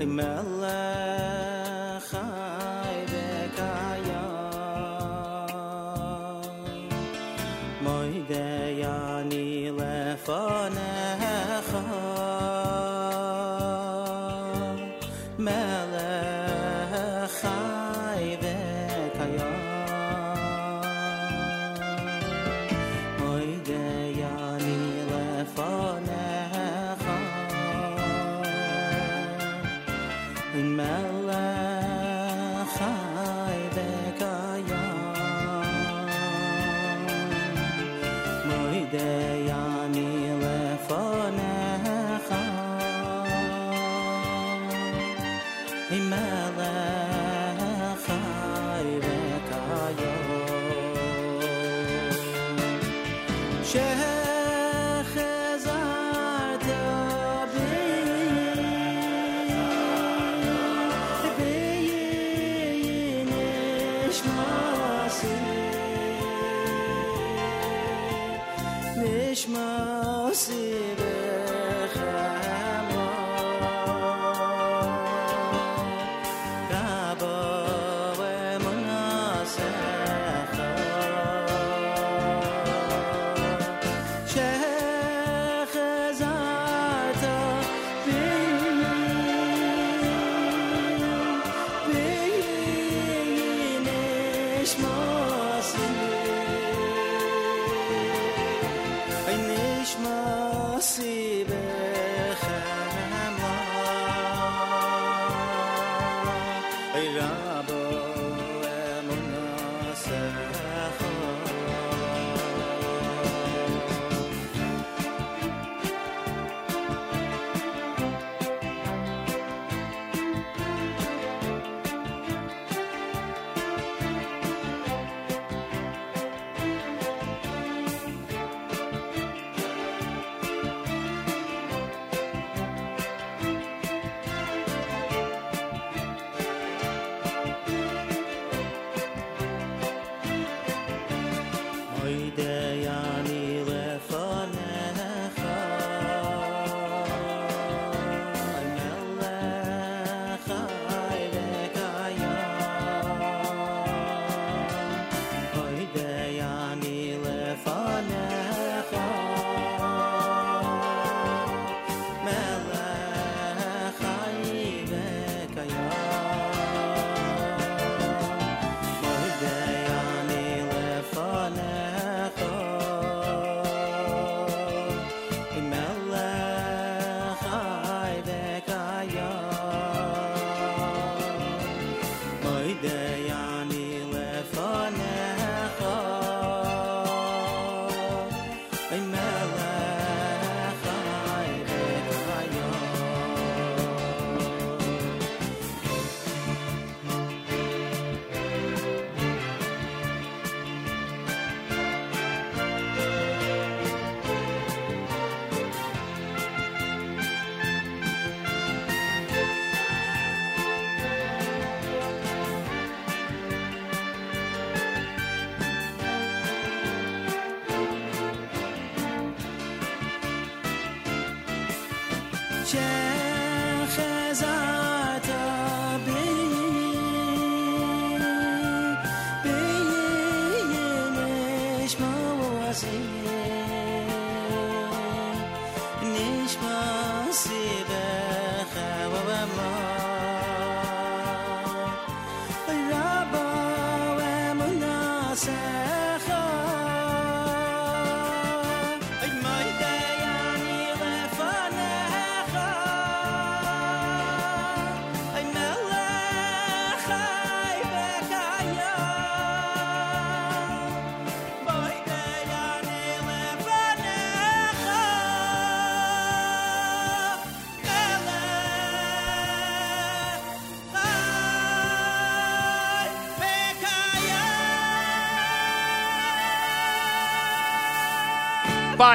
Amen.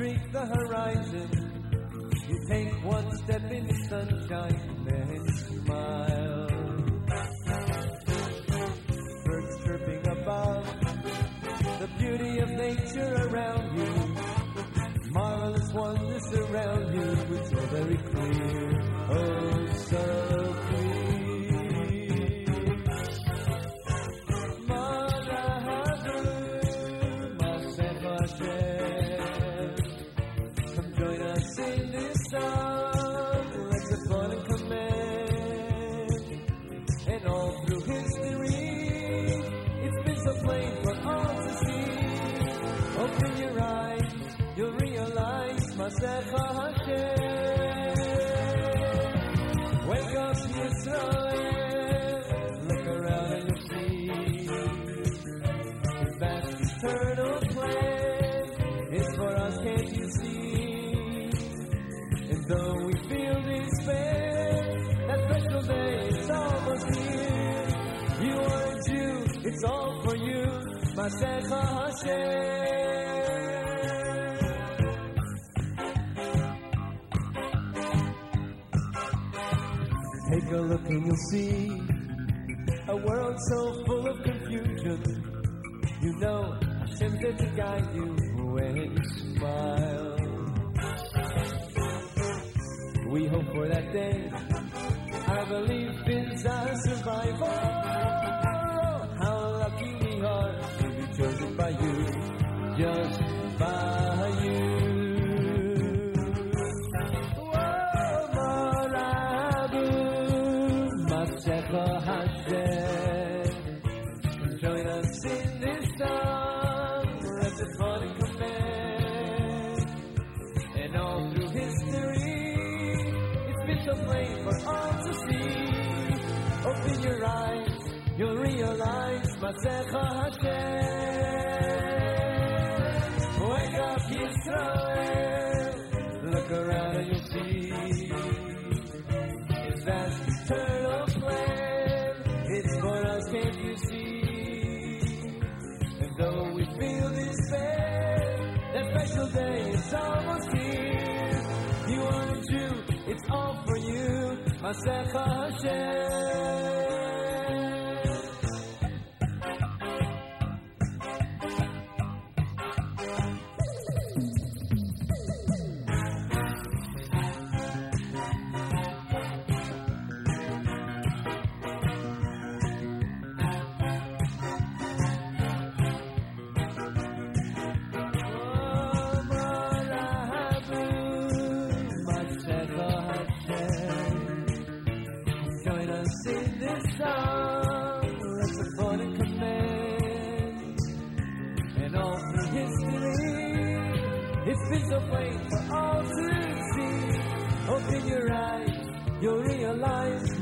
Streak the horizon. You take one step in the sunshine, then smile. Birds chirping above, the beauty of nature around you. Marvelous wonders surround you, it's so very clear, Masecha Hashem. Wake up, Yisrael. Look around and you'll see. His vast eternal plan is for us, can't you see? And though we feel despair, that special day is almost here. You are a Jew, it's all for you, Masecha Hashem. Look and you'll see a world so full of confusion. You know Hashem's there to guide you when you smile. We hope for that day. I believe in our survival. You'll realize Masecha Hashem. Wake up, Yisrael. Look around and you'll see. His vast eternal plan. It's for us, can't you see? And though we feel despair, that special day is almost here. You are a Jew, it's all for you, Masecha Hashem. And command. And all through history, it's been so plain for all to see. Open your eyes, you'll realize.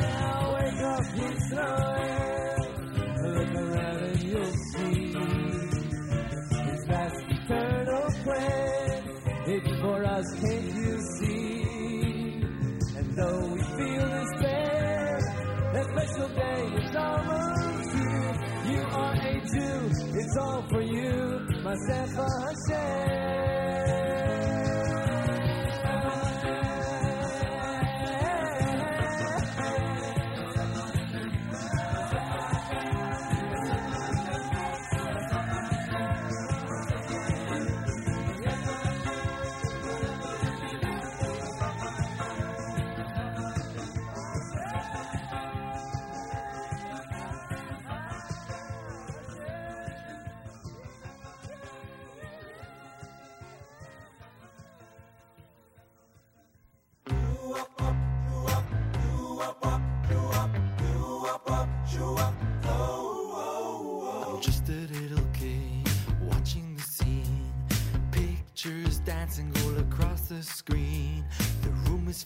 Now wake up, Yisrael. All for you, Masecha Hashem.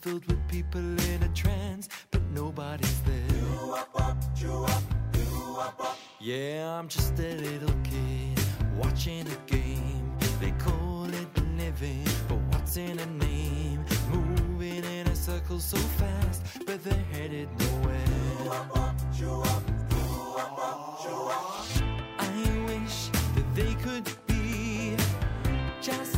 filled with people in a trance, but nobody's there. Yeah, I'm just a little kid watching a game. They call it living, but what's in a name? Moving in a circle so fast, but they're headed nowhere. I wish that they could be just.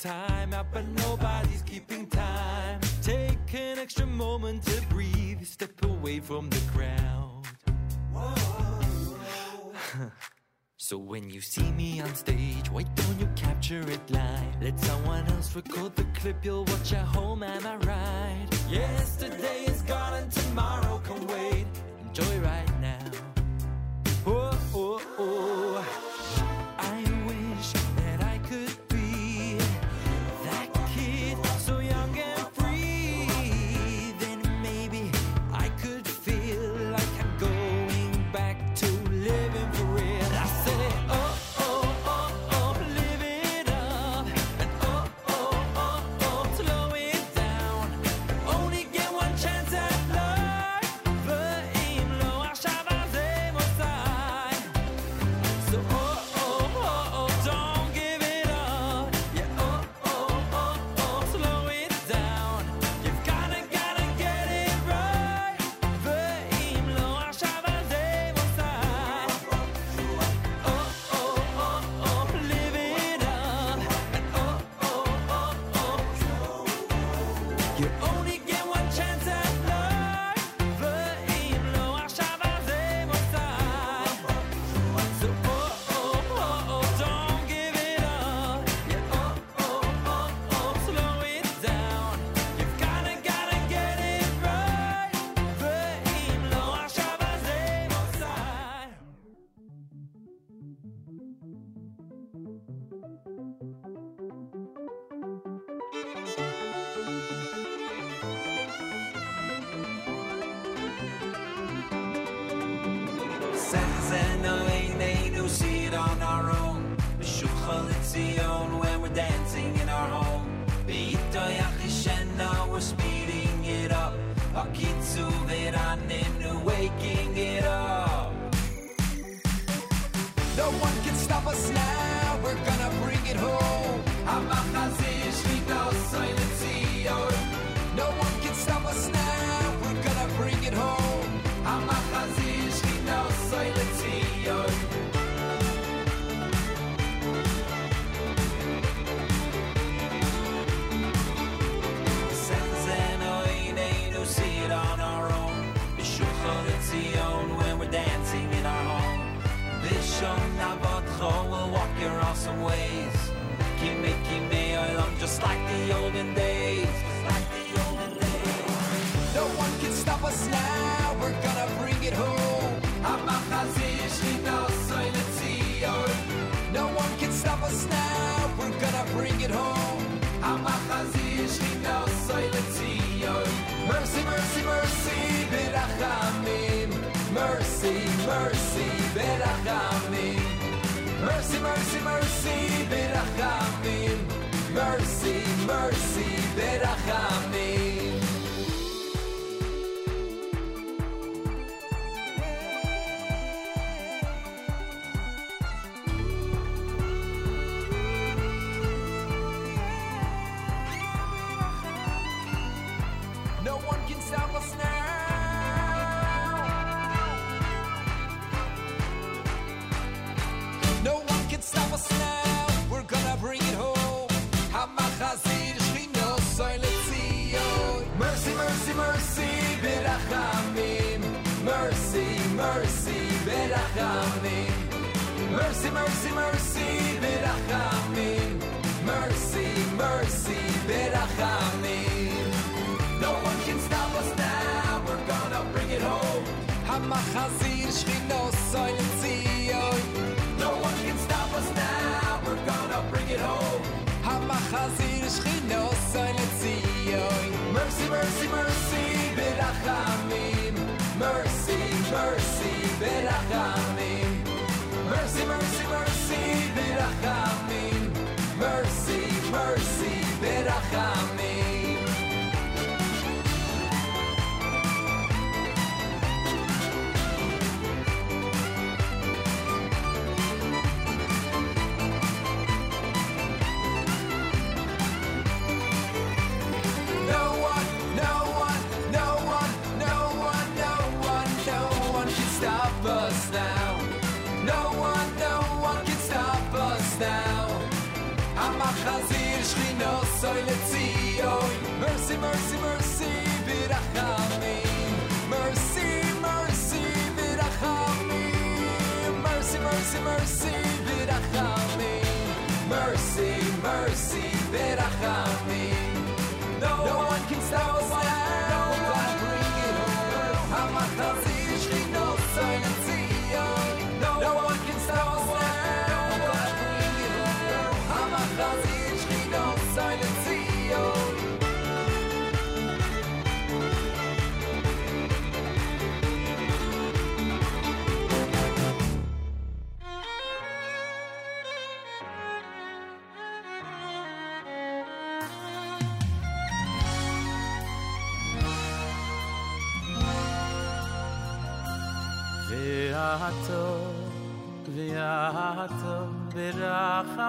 time out, but nobody's keeping time. Take an extra moment to breathe, step away from the crowd. so when you see me on stage, why don't you capture it live? Let someone else record the clip, you'll watch at home, am I right? Yesterday is gone and tomorrow can wait. Enjoy right now. Oh, oh, oh.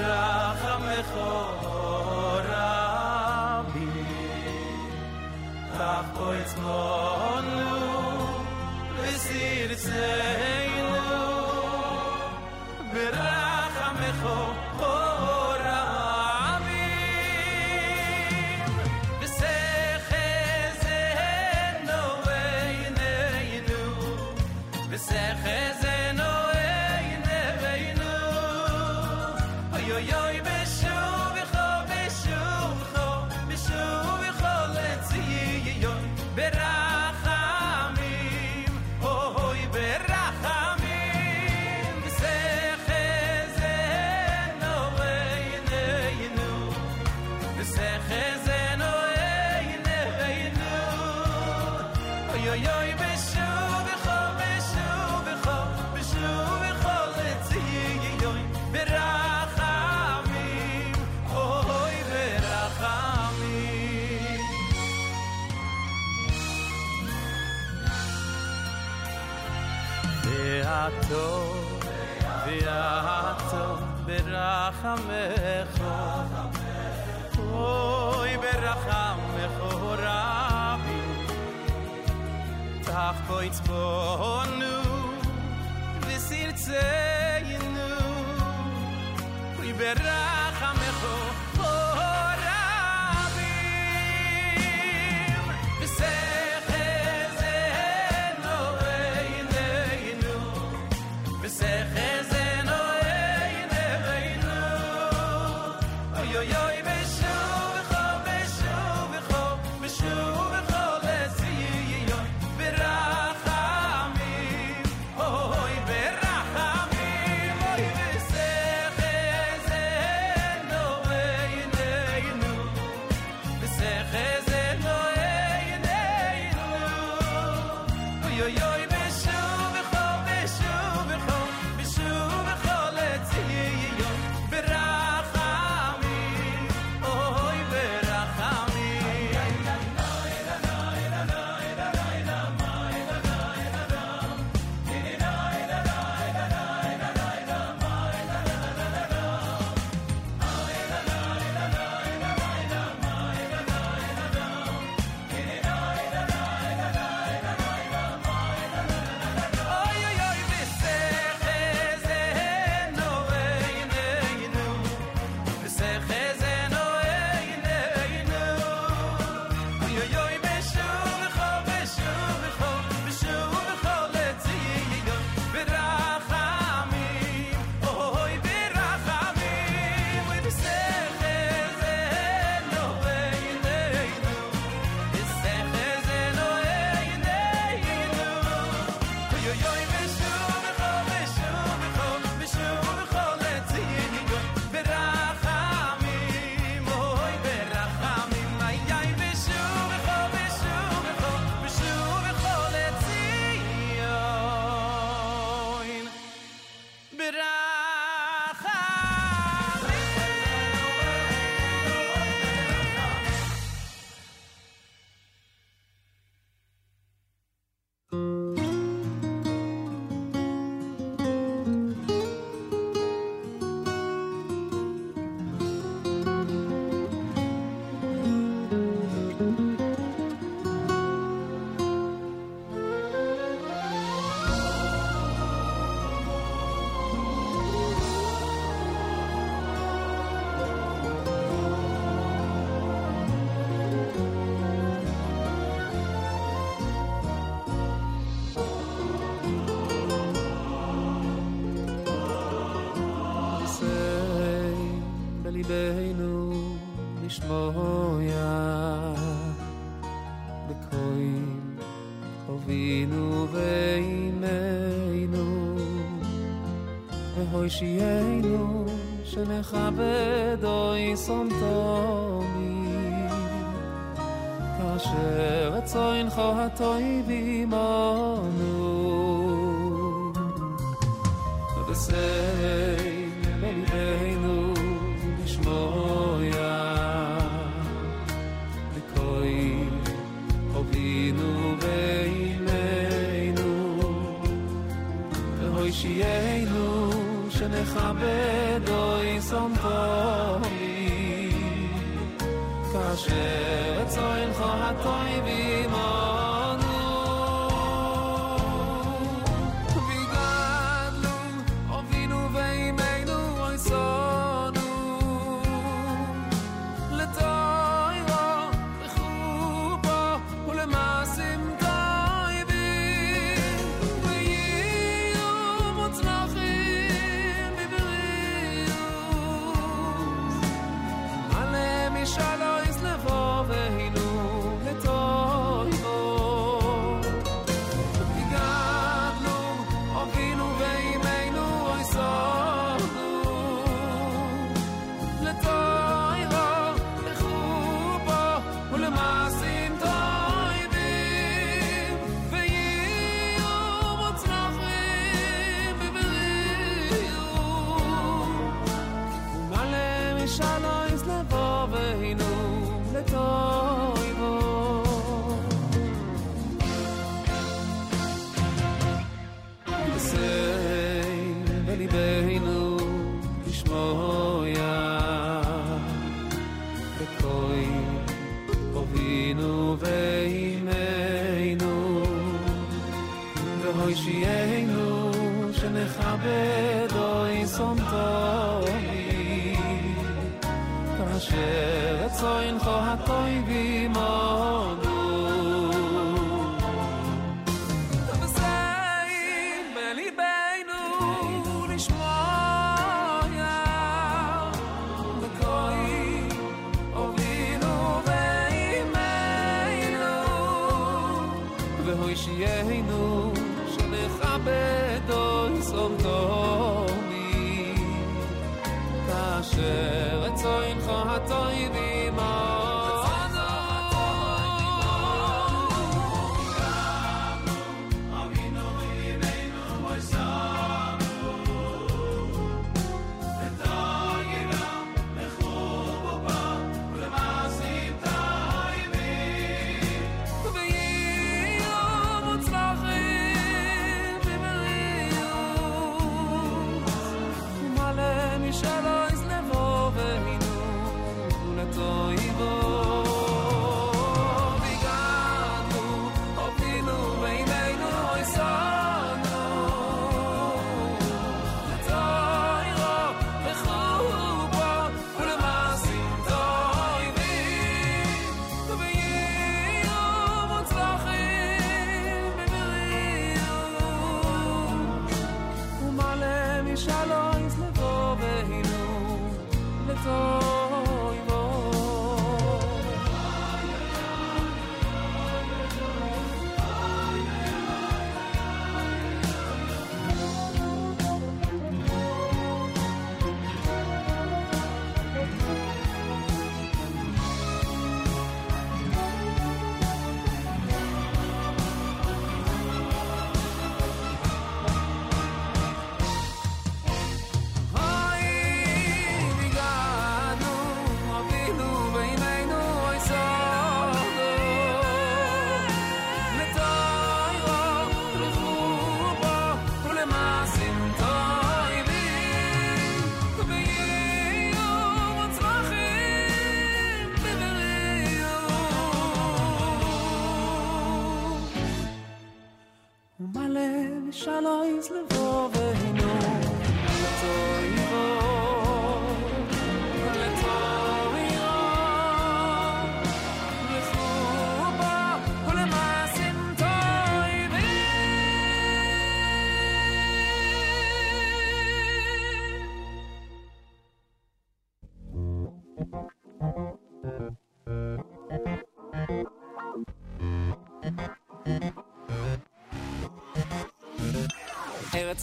ra kham ekhora bile tak hoyts no nu אַх, מחפֿט. ווי ברחמֿהורה. דאַך פֿויטס און נו. דאָס איז איט, שנכבד דו אין סומט מי קאס וואס איין קהט איי בי מאנו דא סיי מני איי שנכבד Hashem.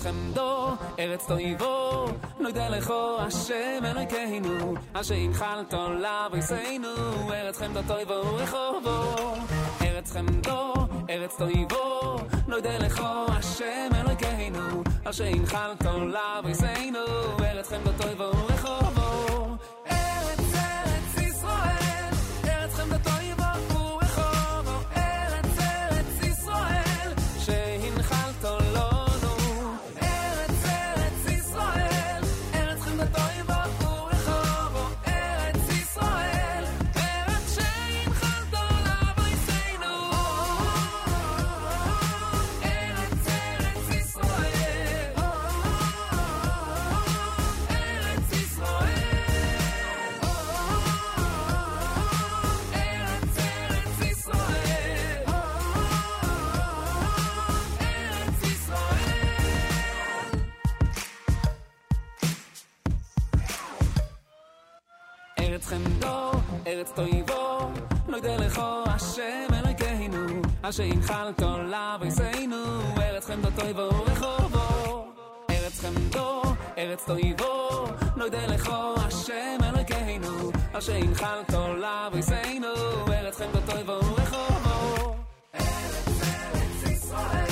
ארץ חמדו, ארץ תויבו, נוידע לכו השם אלוהינו, אשר ינחלת עולה ויסיינו, ארץ חמדו תויבו רחובו. ארץ חמדו, ארץ תויבו, נוידע לכו השם אלוהינו, אשר ינחלת עולה ויסיינו, ארץ חמדו תויבו רחובו. מה שהנחלת עליו ריסנו, ארץ חמדו תויבו ורחובו. ארץ חמדו, ארץ תויבו, לא ידע לכו השם אלוקינו. מה שהנחלת עליו ריסנו, ארץ חמדו תויבו ורחובו. ארץ ארץ ישראל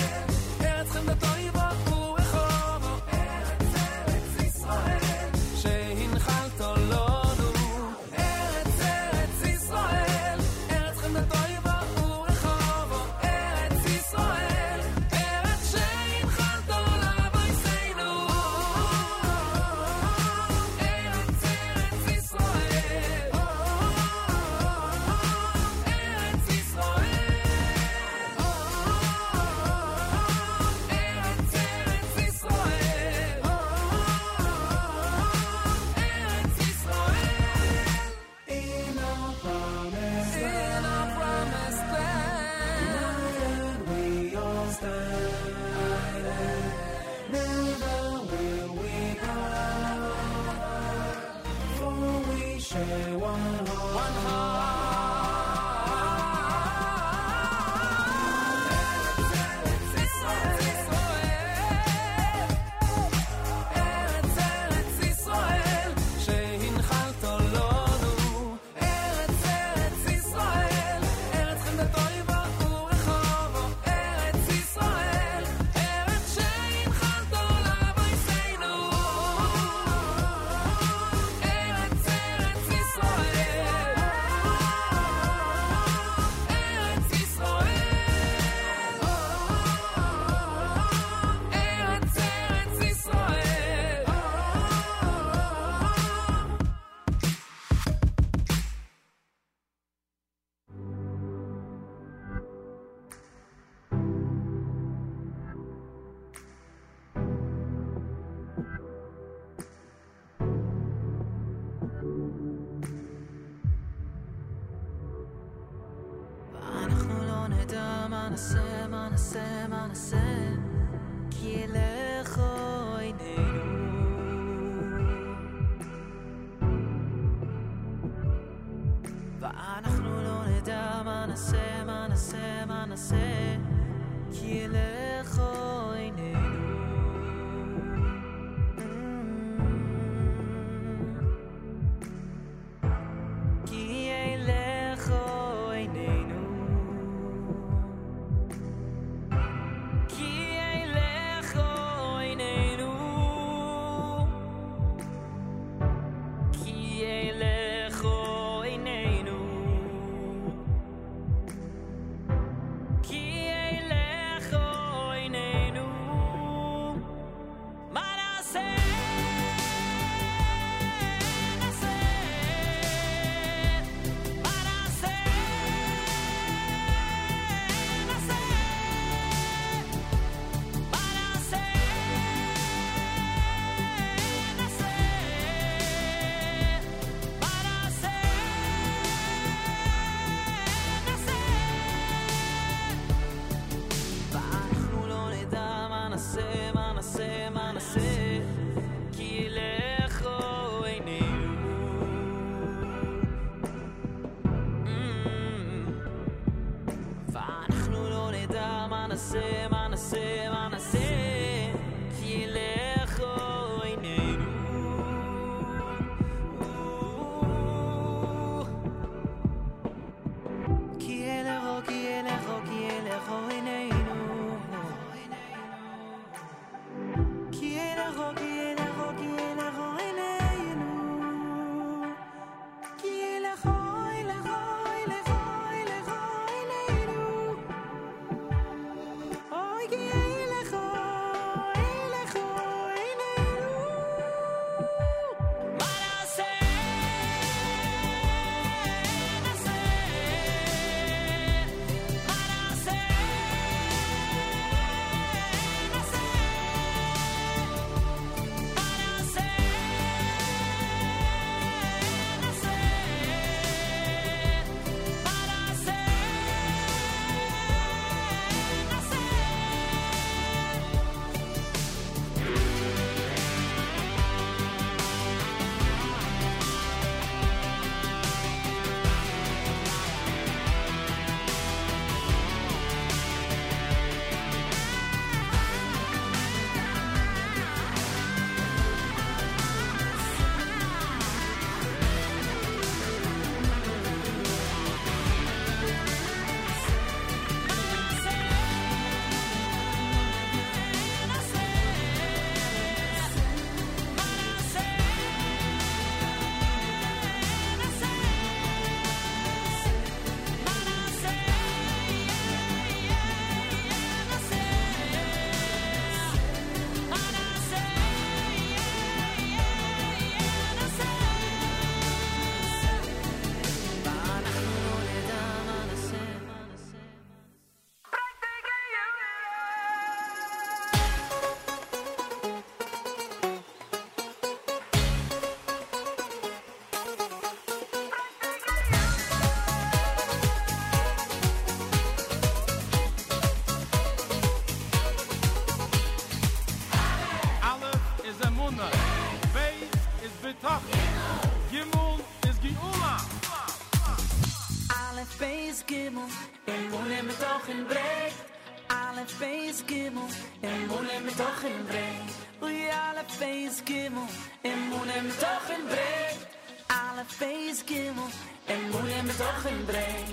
face gimmel en moene me toch in breek.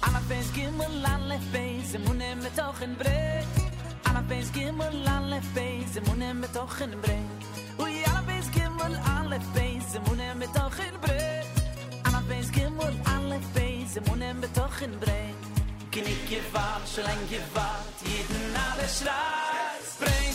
Ana face gimmel lan le face en moene me toch in breek. Ana face gimmel lan le face en moene me toch in breek. Oei Anna face gimmel an le face en moene me toch in breek. Ana face gimmel an le face en moene me toch in breek. Kinnik je vaar schelang je vaart, jeden alle schreit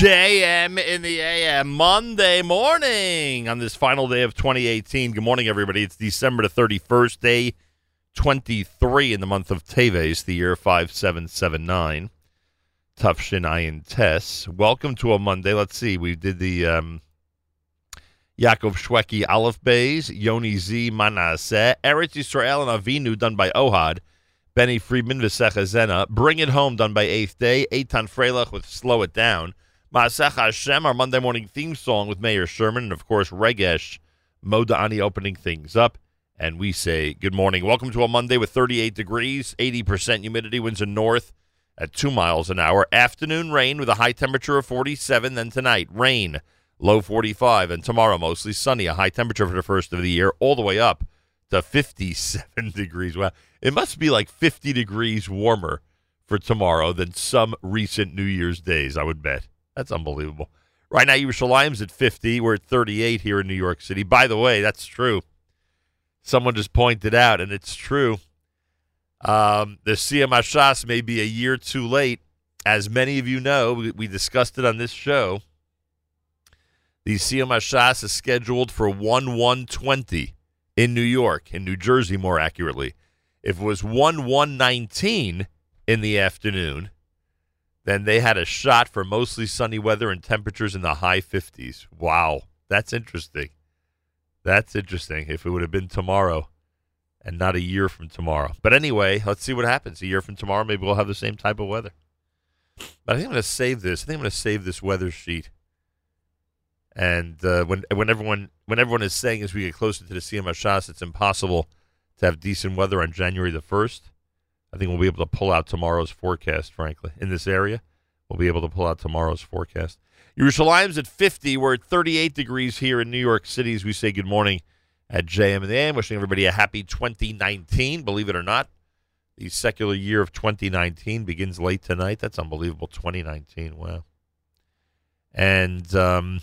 JM in the AM Monday morning on this final day of 2018. Good morning, everybody. It's December the 31st, day 23 in the month of Teves, the year 5779. Tufshin Ayin Tess. Welcome to a Monday. Let's see. We did the um, Yaakov Shweki Aleph Bays, Yoni Z Manaseh, Eretz Yisrael and Avinu done by Ohad. Benny Friedman, Visecha Zena. Bring It Home, done by Eighth Day. Eitan Freilich with Slow It Down. Ma'asech Hashem, our Monday morning theme song with Meir Sherman. And, of course, Regesh Modani opening things up. And we say good morning. Welcome to a Monday with 38 degrees, 80% humidity, winds in north at 2 miles an hour. Afternoon rain with a high temperature of 47. Then tonight, rain, low 45. And tomorrow, mostly sunny, a high temperature for the first of the year, all the way up to 57 degrees. Well, it must be like 50 degrees warmer for tomorrow than some recent New Year's days, I would bet. That's unbelievable. Right now, Yerushalayim's at 50. We're at 38 here in New York City. By the way, that's true. Someone just pointed out, and it's true. Um, the Siyum Hashas may be a year too late. As many of you know, we, we discussed it on this show. The Siyum Hashas is scheduled for 1 120 in New York, in New Jersey, more accurately. If it was 1 119 in the afternoon, then they had a shot for mostly sunny weather and temperatures in the high 50s. Wow, that's interesting. That's interesting. If it would have been tomorrow and not a year from tomorrow. But anyway, let's see what happens. A year from tomorrow, maybe we'll have the same type of weather. But I think I'm going to save this. I think I'm going to save this weather sheet. And uh, when when everyone when everyone is saying as we get closer to the Siyam shots, it's impossible to have decent weather on January the first. I think we'll be able to pull out tomorrow's forecast. Frankly, in this area, we'll be able to pull out tomorrow's forecast. Yerushalayim's at 50. We're at 38 degrees here in New York City as we say good morning at JM and the AM. Wishing everybody a happy 2019. Believe it or not, the secular year of 2019 begins late tonight. That's unbelievable. 2019. Wow. And um,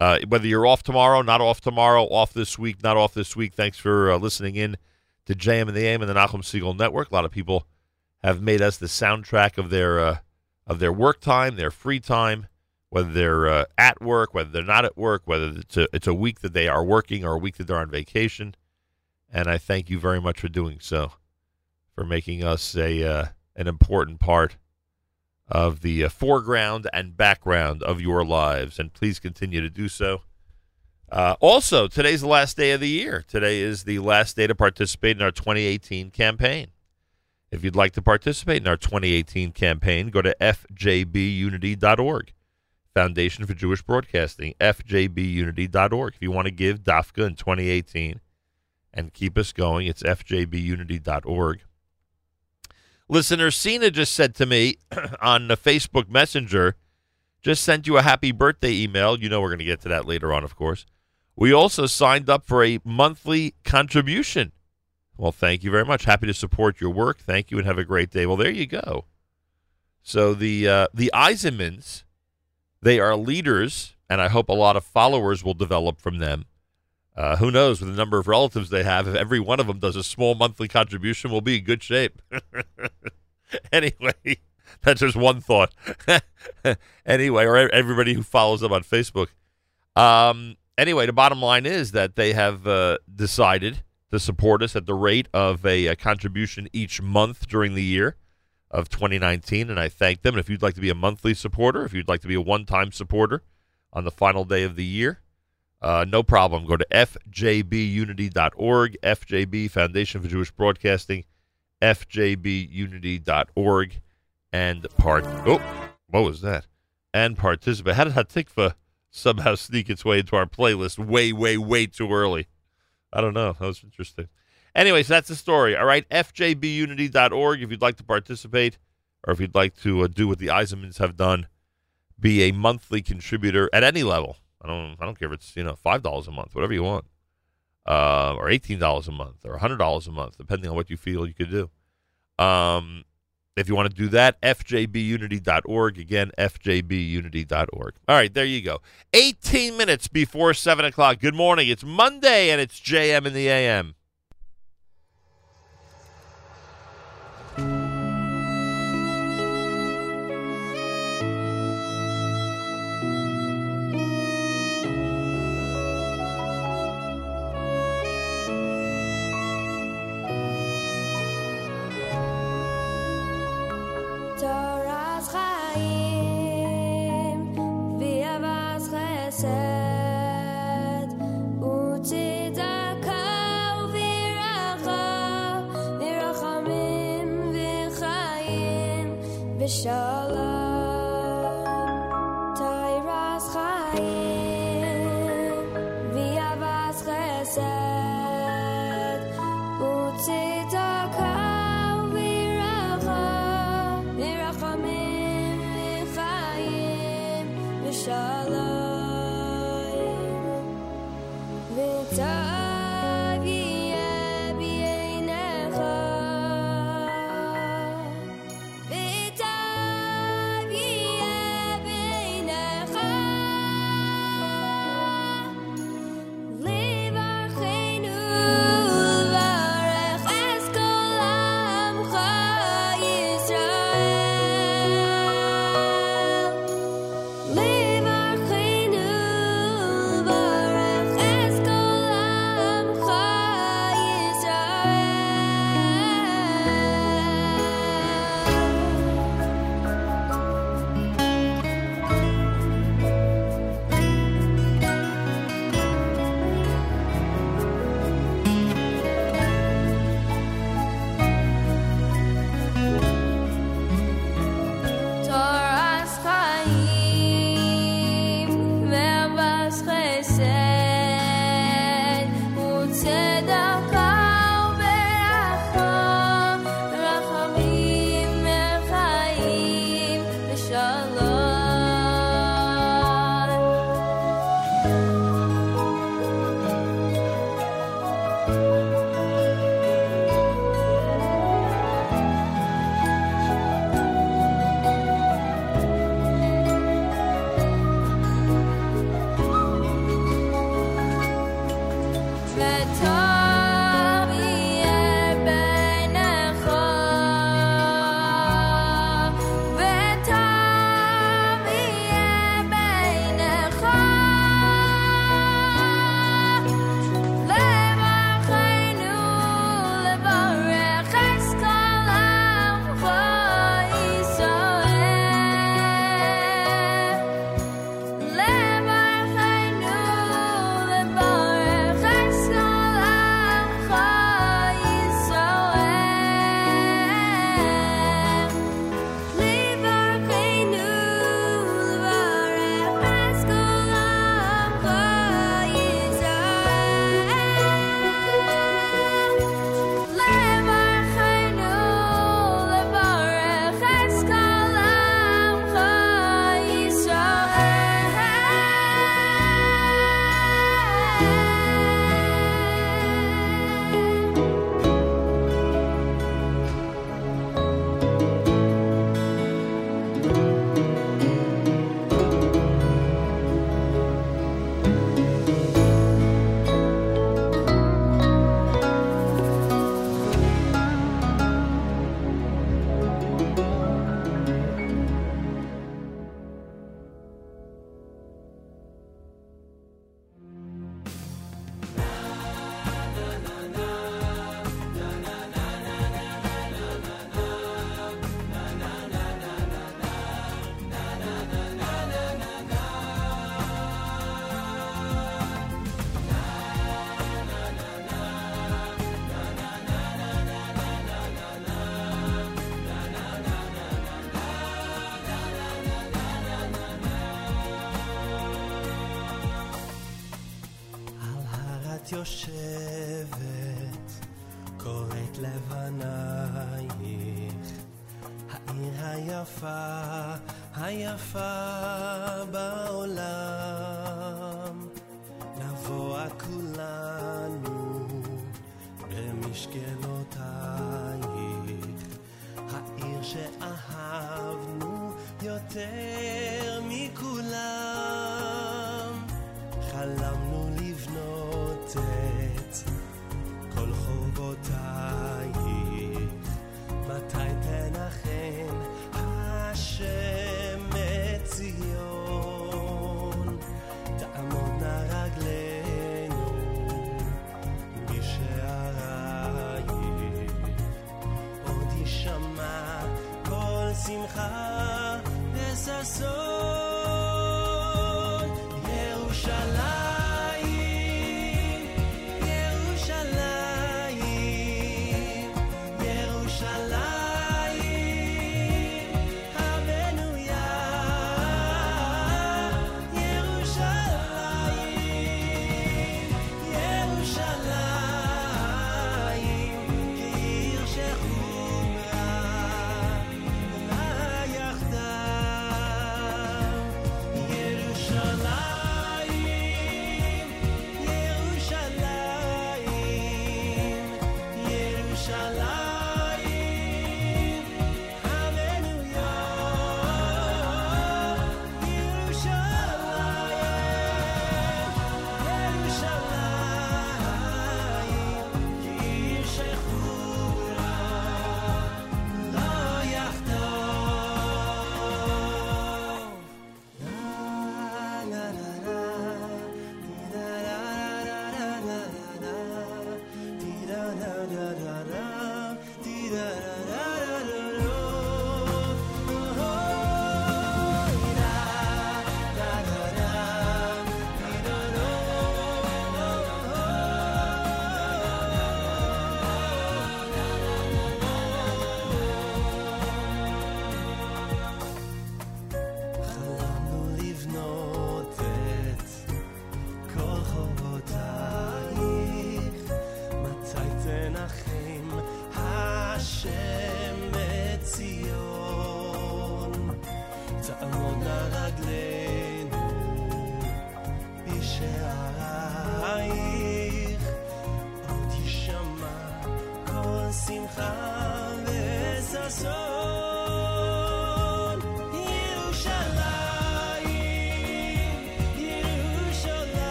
uh, whether you're off tomorrow, not off tomorrow, off this week, not off this week, thanks for uh, listening in to JM and the AM and the Nachum Segal Network. A lot of people have made us the soundtrack of their uh, of their work time, their free time, whether they're uh, at work, whether they're not at work, whether it's a, it's a week that they are working or a week that they're on vacation. And I thank you very much for doing so, for making us a uh, an important part of the uh, foreground and background of your lives. And please continue to do so. Uh, also, today's the last day of the year. Today is the last day to participate in our 2018 campaign. If you'd like to participate in our 2018 campaign, go to fjbunity.org, Foundation for Jewish Broadcasting, fjbunity.org. If you want to give DAFCA in 2018 and keep us going, it's fjbunity.org. Listener Cena just said to me on the Facebook Messenger, just sent you a happy birthday email. You know we're going to get to that later on, of course. We also signed up for a monthly contribution. Well, thank you very much. Happy to support your work. Thank you and have a great day. Well, there you go. So the uh, the Eisenmans, they are leaders, and I hope a lot of followers will develop from them. Uh, who knows? With the number of relatives they have, if every one of them does a small monthly contribution, we'll be in good shape. anyway, that's just one thought. anyway, or everybody who follows them on Facebook. Um, anyway, the bottom line is that they have uh, decided to support us at the rate of a, a, contribution each month during the year of 2019, and I thank them. And if you'd like to be a monthly supporter, if you'd like to be a one-time supporter on the final day of the year, uh, no problem. Go to fjbunity.org, FJB Foundation for Jewish Broadcasting, fjbunity.org, and part. Oh, what was that? And participate. How did Hatikva somehow sneak its way into our playlist way, way, way too early? I don't know. That was interesting. Anyways, that's the story. All right, fjbunity.org if you'd like to participate or if you'd like to uh, do what the Eisenmans have done, be a monthly contributor at any level. I don't I don't care if it's, you know, $5 a month, whatever you want. Uh, or $18 a month or $100 a month, depending on what you feel you could do. Um, if you want to do that, fjbunity.org. Again, fjbunity.org. All right, there you go. 18 minutes before 7 o'clock. Good morning. It's Monday, and it's JM in the AM. V'shalom.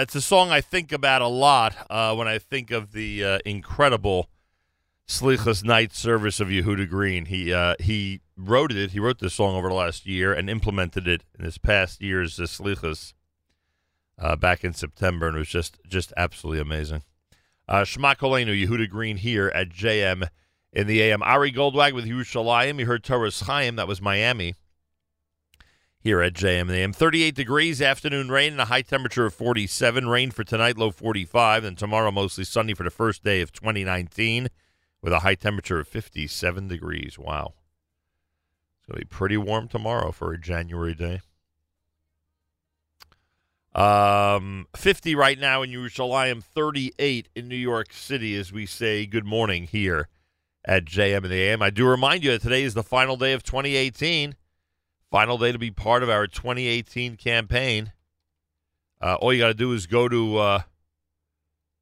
Uh, it's a song I think about a lot uh, when I think of the uh, incredible Slichas night service of Yehuda Green. He uh, he wrote it. He wrote this song over the last year and implemented it in this past year's uh, Slichas back in September, and it was just just absolutely amazing. Uh, Shema Kolenu, Yehuda Green here at JM in the AM. Ari Goldwag with Yerushalayim. You heard Toras Chaim. That was Miami here at JM in the AM. 38 degrees, afternoon rain, and a high temperature of 47. Rain for tonight, low 45. And tomorrow, mostly sunny for the first day of 2019 with a high temperature of 57 degrees. Wow. It's going to be pretty warm tomorrow for a January day. Um, 50 right now in Yerushalayim, 38 in New York City as we say good morning here at JM and the AM. I do remind you that today is the final day of 2018. Final day to be part of our 2018 campaign. Uh, all you got to do is go to uh,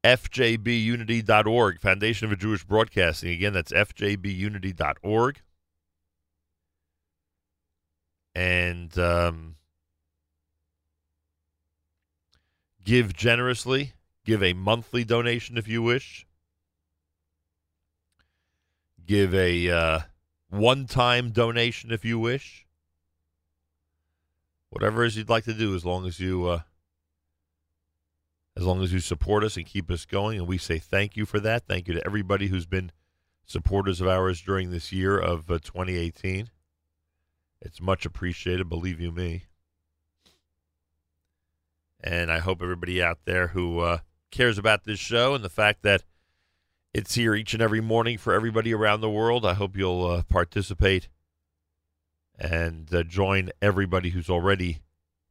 fjbunity.org, Foundation of Jewish Broadcasting. Again, that's fjbunity.org. And um, give generously. Give a monthly donation if you wish. Give a uh, one time donation if you wish. Whatever it is you'd like to do, as long as you. Uh, as long as you support us and keep us going. And we say thank you for that. Thank you to everybody who's been supporters of ours during this year of uh, 2018. It's much appreciated, believe you me. And I hope everybody out there who uh, cares about this show and the fact that it's here each and every morning for everybody around the world, I hope you'll uh, participate and uh, join everybody who's already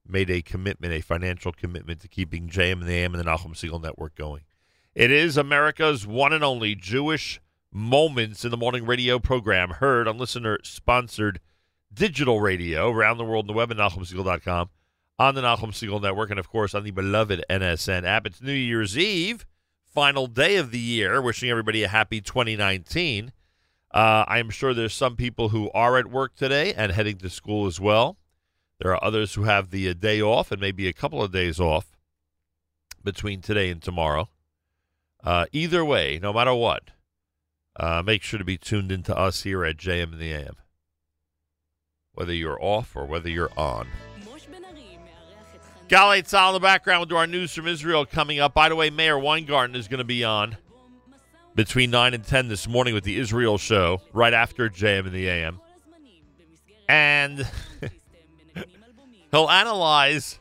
made a commitment, a financial commitment to keeping JM and the AM and the Nahum Segal Network going. It is America's one and only Jewish Moments in the Morning radio program, heard on listener sponsored digital radio around the world on the web at NahumSegal.com, on the Nahum Segal Network, and of course on the beloved NSN app. It's New Year's Eve, final day of the year. Wishing everybody a happy 2019. Uh, I am sure there's some people who are at work today and heading to school as well. There are others who have the uh, day off and maybe a couple of days off between today and tomorrow. Uh, either way, no matter what, uh, make sure to be tuned into us here at JM and the AM. Whether you're off or whether you're on. Tzal in the background. We'll do our news from Israel coming up. By the way, Meir Weingarten is going to be on between 9 and 10 this morning with the Israel show, right after JM and the AM. And he'll analyze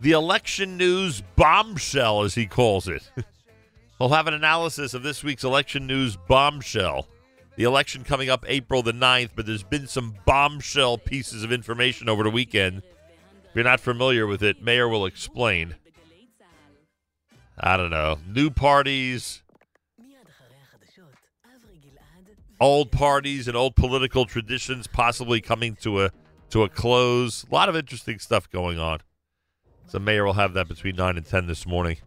the election news bombshell, as he calls it. he'll have an analysis of this week's election news bombshell. The election coming up April the 9th, but there's been some bombshell pieces of information over the weekend. If you're not familiar with it, Mayor will explain. I don't know. New parties, old parties and old political traditions possibly coming to a to a close. A lot of interesting stuff going on. So mayor will have that between nine and ten this morning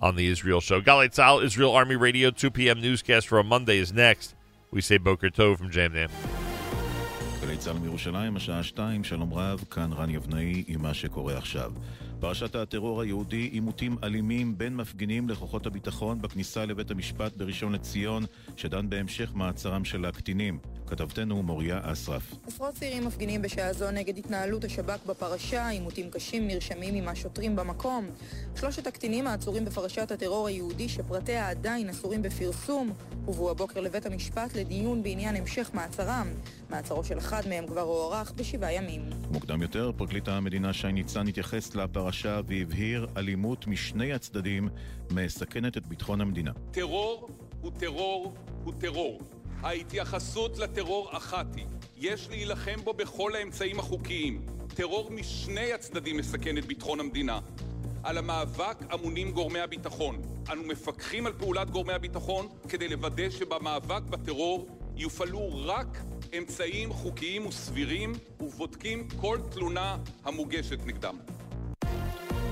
on the Israel show. Galei Tzahal, Israel Army Radio, two PM newscast for a Monday is next. We say Boker Tov from Jamdam. צה"ל מירושלים, השעה 2, שלום רב, כאן רן יבנאי עם מה שקורה עכשיו. פרשת הטרור היהודי, עימותים אלימים בין מפגינים לכוחות הביטחון בכניסה לבית המשפט בראשון לציון, שדן בהמשך מעצרם של הקטינים. כתבתנו מוריה אסרף. עשרות צעירים מפגינים בשעה זו נגד התנהלות השב"כ בפרשה, עימותים קשים נרשמים עם השוטרים במקום. שלושת הקטינים העצורים בפרשת הטרור היהודי, שפרטיה עדיין אסורים בפרסום, הובאו הבוקר לבית המשפט לדיון בעניין המשך מעצרם. מעצרו של אחד מהם כבר הוארך בשבעה ימים. מוקדם יותר, פרקליט המדינה שי ניצן התייחס לפרשה והבהיר אלימות משני הצדדים מסכנת את ביטחון המדינה. טרור הוא טרור הוא טרור. ההתייחסות לטרור אחת היא, יש להילחם בו בכל האמצעים החוקיים. טרור משני הצדדים מסכן את ביטחון המדינה. על המאבק אמונים גורמי הביטחון. אנו מפקחים על פעולת גורמי הביטחון כדי לוודא שבמאבק בטרור יופעלו רק אמצעים חוקיים וסבירים ובודקים כל תלונה המוגשת נגדם.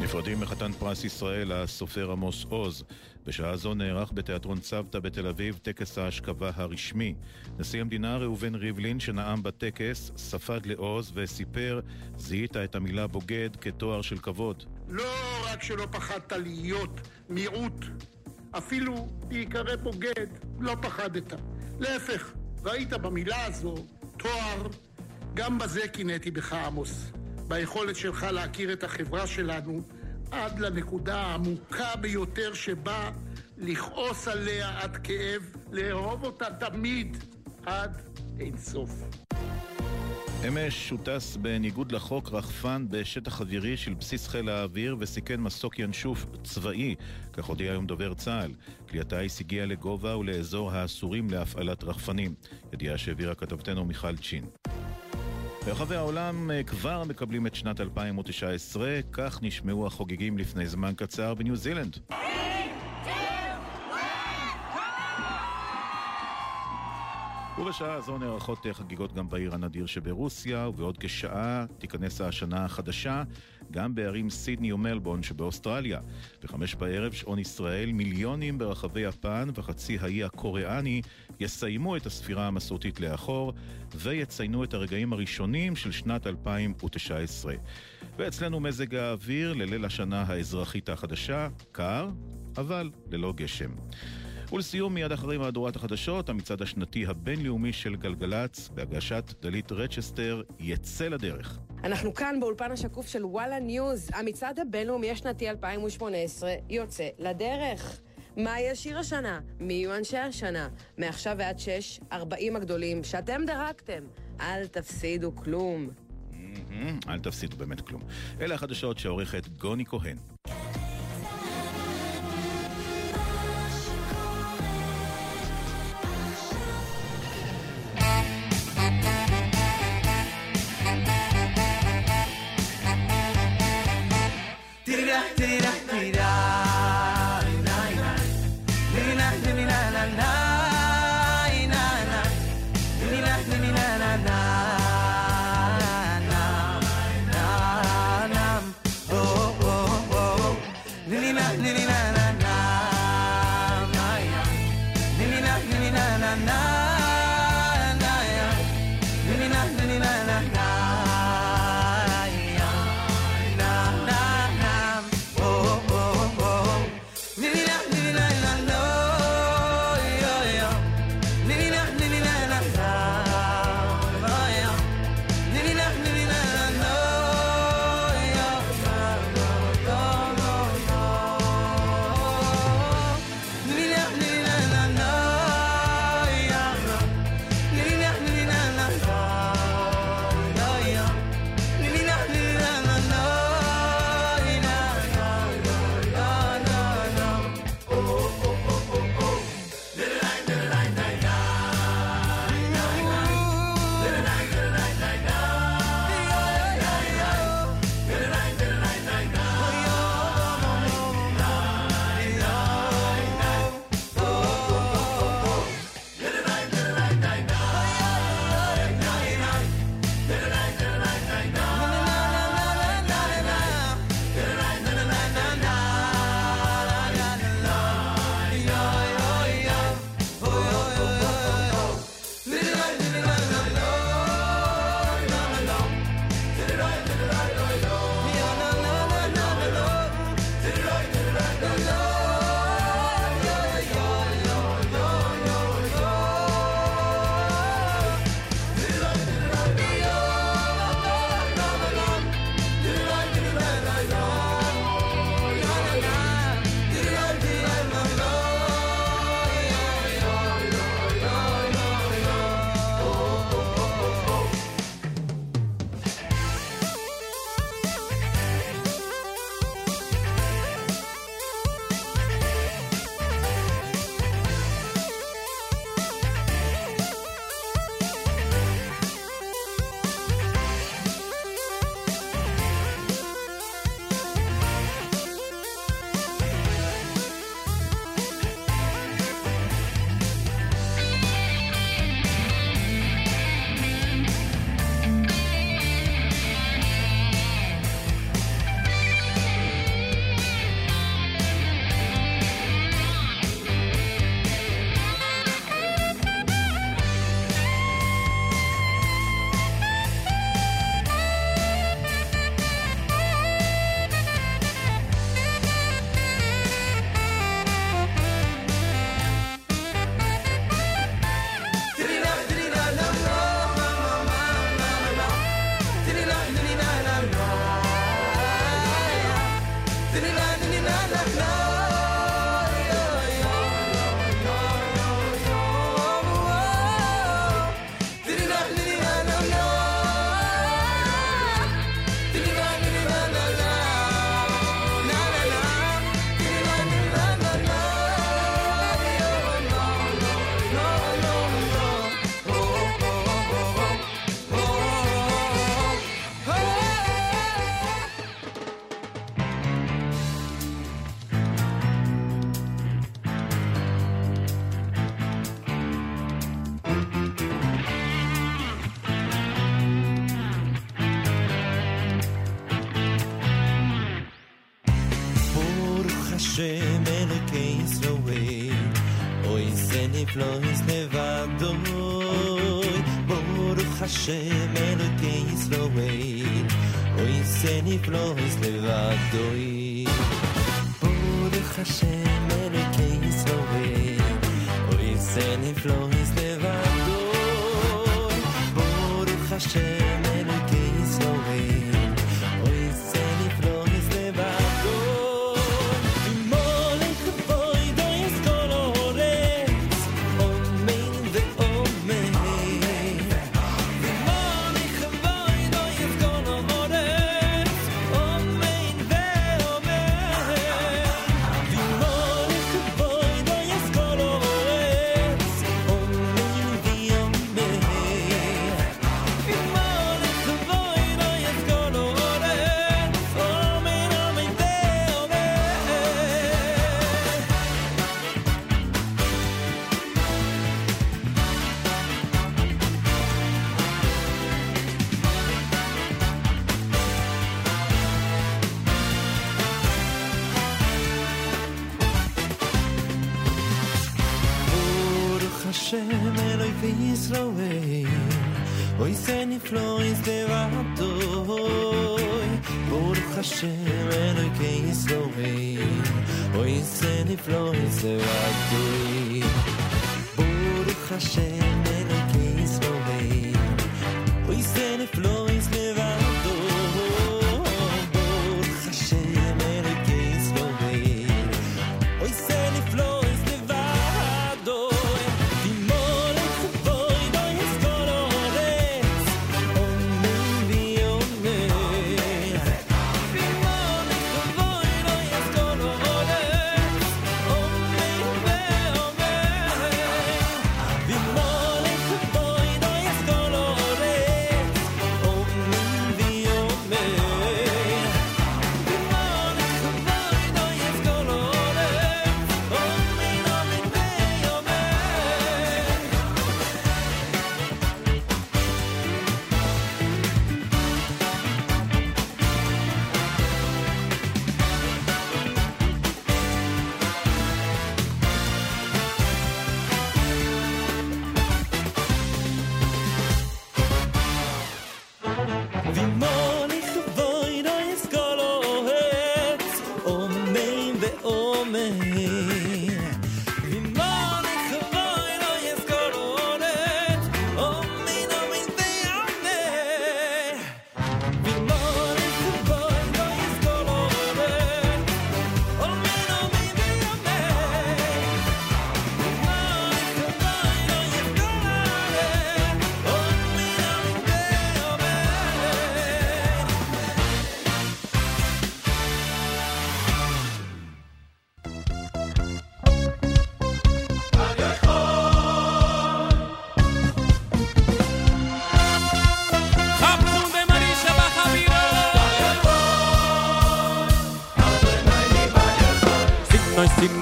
נפרדים מחתן פרס ישראל, הסופר עמוס עוז. בשעה זו נערך בתיאטרון צוותא בתל אביב טקס ההשכבה הרשמי. נשיא המדינה ראובן ריבלין, שנאם בטקס, ספד לעוז וסיפר, זיהית את המילה בוגד כתואר של כבוד. לא רק שלא פחדת להיות מיעוט, אפילו להיקרא בוגד, לא פחדת. להפך, ראית במילה הזו תואר, גם בזה קינאתי בך עמוס. ביכולת שלך להכיר את החברה שלנו עד לנקודה העמוקה ביותר שבה לכעוס עליה עד כאב, לאהוב אותה תמיד עד אינסוף. אמש שוטס בניגוד לחוק רחפן בשטח אווירי של בסיס חיל האוויר וסיכן מסוק ינשוף צבאי, כך הודיע היום דובר צה"ל. כלי הטיס הגיע לגובה ולאזור האסורים להפעלת רחפנים. ידיעה שהעבירה כתבתנו מיכל צ'ין. ברחבי העולם אה, כבר מקבלים את שנת 2019, כך נשמעו החוגגים לפני זמן קצר בניו זילנד. ובשעה הזו נערכות חגיגות גם בעיר הנדיר שברוסיה, ובעוד כשעה תיכנס השנה החדשה גם בערים סידני ומלבורן שבאוסטרליה. בחמש בערב, שעון ישראל, מיליונים ברחבי יפן וחצי האי הקוריאני יסיימו את הספירה המסורתית לאחור ויציינו את הרגעים הראשונים של שנת 2019. ואצלנו מזג האוויר לליל השנה האזרחית החדשה, קר, אבל ללא גשם. ולסיום, מיד אחרי מהדורת החדשות, המצעד השנתי הבינלאומי של גלגלצ, בהגשת דלית רצ'סטר, יצא לדרך. אנחנו כאן באולפן השקוף של וואלה ניוז. המצעד הבינלאומי השנתי 2018 יוצא לדרך. מה יהיה שיר השנה? מי יהיו אנשי השנה? מעכשיו ועד שש, 40 הגדולים שאתם דרקתם. אל תפסידו כלום. אל תפסידו באמת כלום. אלה החדשות שעורכת גוני כהן. Tira, tira, tira.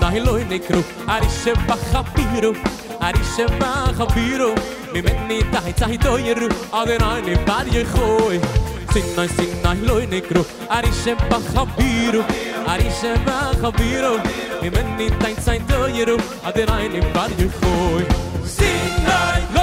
sai loy ne kru ari se ba khapiru ari se ba khapiru mi men ni tai tai to yeru aden ai ne bar ye khoy sin nay sin nay loy ne kru ari se ba khapiru ari se ba khapiru mi men ni tai tai to yeru aden ai ne bar ye khoy sin nay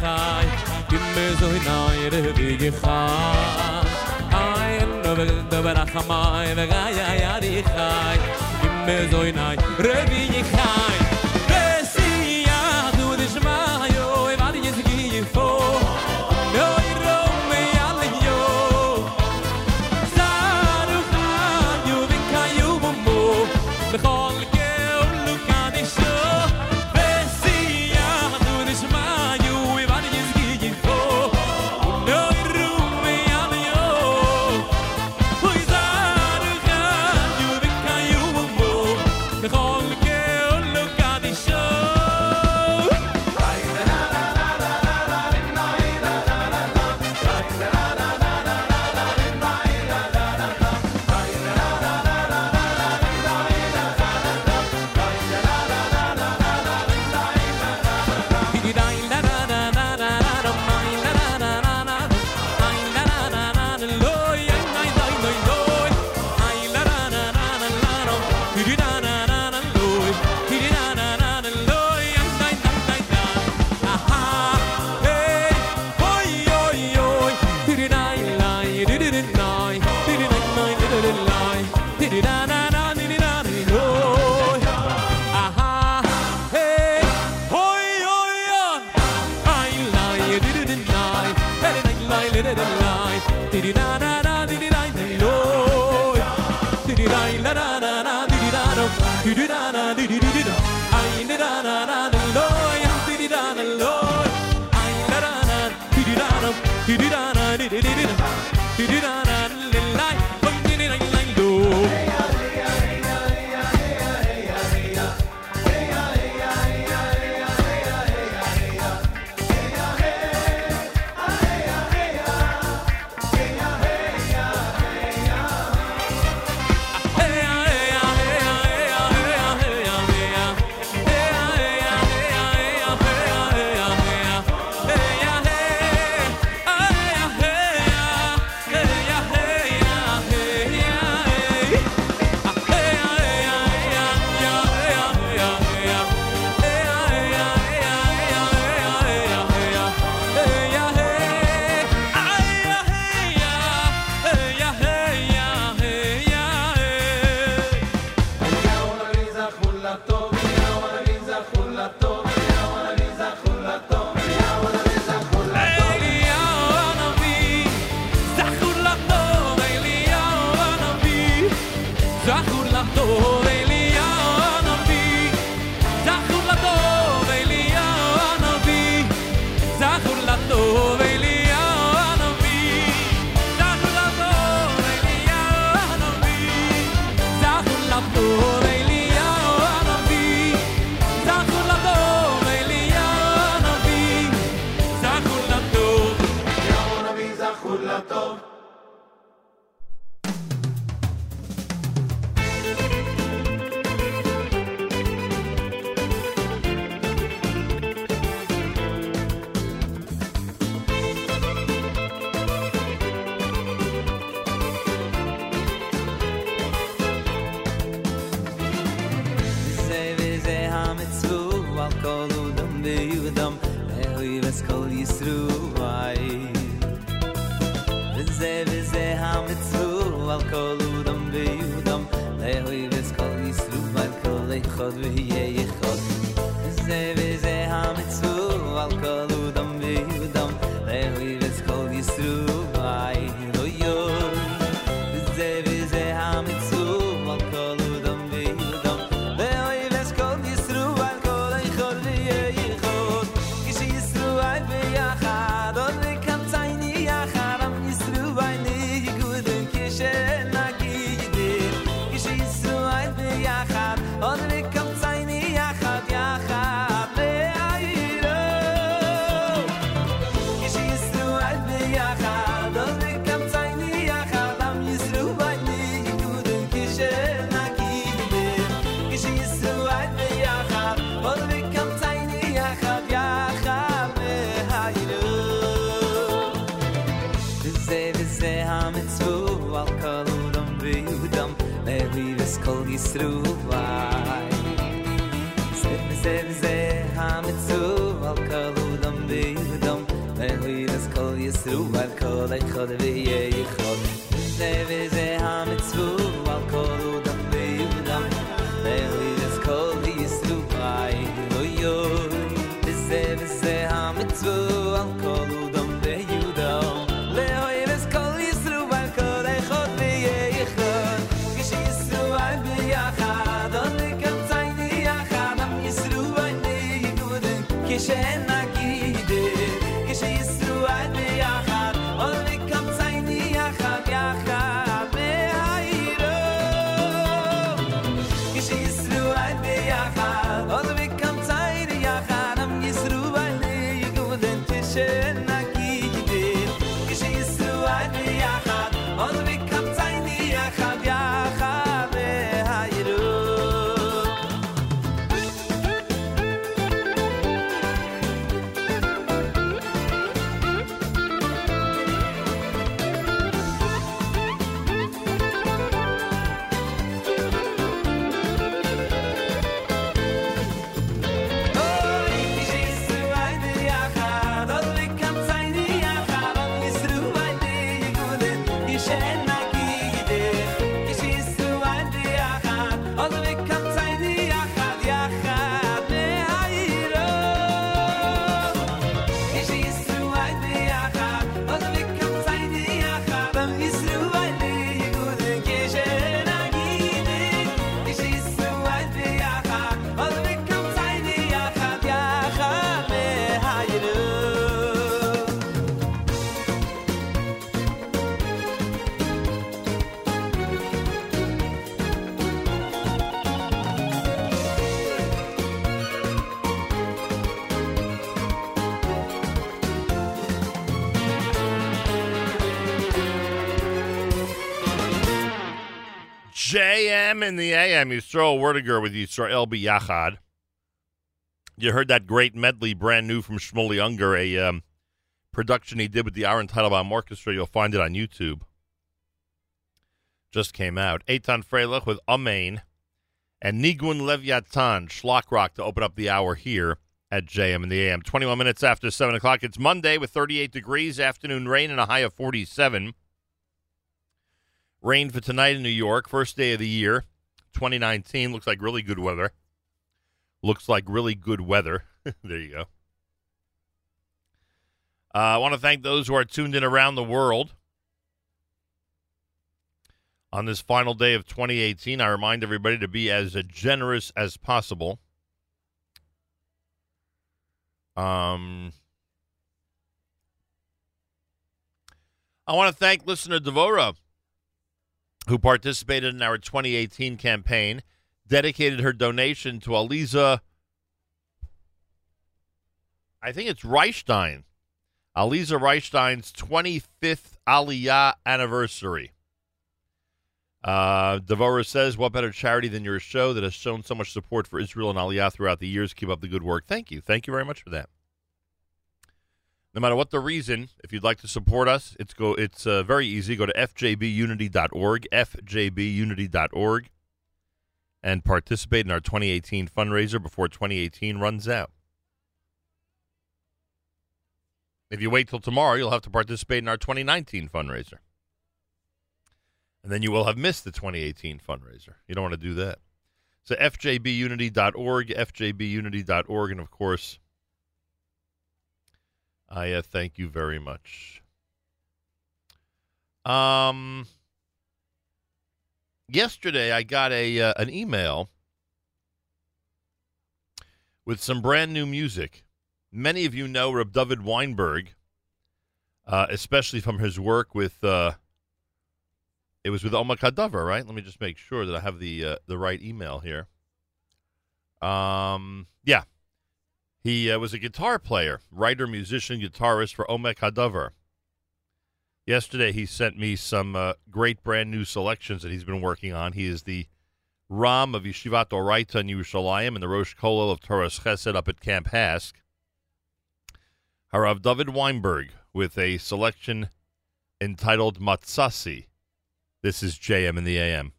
khay bim me zo na yer de ge kha ay no vel de bara khama ay ve ga ya ya ri khay me re khay kol yisru vay zev zev ze ham al vol kol dom vi dom ve hoy kol yisru vay kol ek khod vi ye khod ze ham JM in the AM. Yisrael Werdiger with Yisrael B'Yachad. You heard that great medley, brand new from Shmuley Unger, a um, production he did with the Aaron Teitelbaum Orchestra. You'll find it on YouTube. Just came out. Eitan Freilich with Amen and Nigun Leviathan, Schlock Rock to open up the hour here at JM in the AM. 21 minutes after 7 o'clock. It's Monday with 38 degrees, afternoon rain, and a high of 47. Rain for tonight in New York, first day of the year, 2019. Looks like really good weather. Looks like really good weather. there you go. Uh, I want to thank those who are tuned in around the world. On this final day of 2018, I remind everybody to be as generous as possible. Um, I want to thank listener Devora who participated in our 2018 campaign, dedicated her donation to Aliza, I think it's Reichstein, Aliza Reichstein's 25th Aliyah anniversary. Uh, Devora says, What better charity than your show that has shown so much support for Israel and Aliyah throughout the years? Keep up the good work. Thank you. Thank you very much for that. No matter what the reason, if you'd like to support us, it's go. It's uh, very easy. Go to fjbunity.org, fjbunity.org, and participate in our 2018 fundraiser before 2018 runs out. If you wait till tomorrow, you'll have to participate in our 2019 fundraiser. And then you will have missed the 2018 fundraiser. You don't want to do that. So fjbunity.org, fjbunity.org, and of course, Uh, thank you very much. Um, yesterday I got a uh, an email with some brand new music. Many of you know Reb David Weinberg, uh, especially from his work with. Uh, it was with Omek Hadavar, right? Let me just make sure that I have the uh, the right email here. Um, yeah, he uh, was a guitar player, writer, musician, guitarist for Omek Hadavar. Yesterday, he sent me some uh, great brand new selections that he's been working on. He is the Ram of Yeshivat Oraita in Yerushalayim and the Rosh Kollel of Torah Chesed up at Camp HASC. Harav David Weinberg with a selection entitled Matsasi. This is JM in the AM.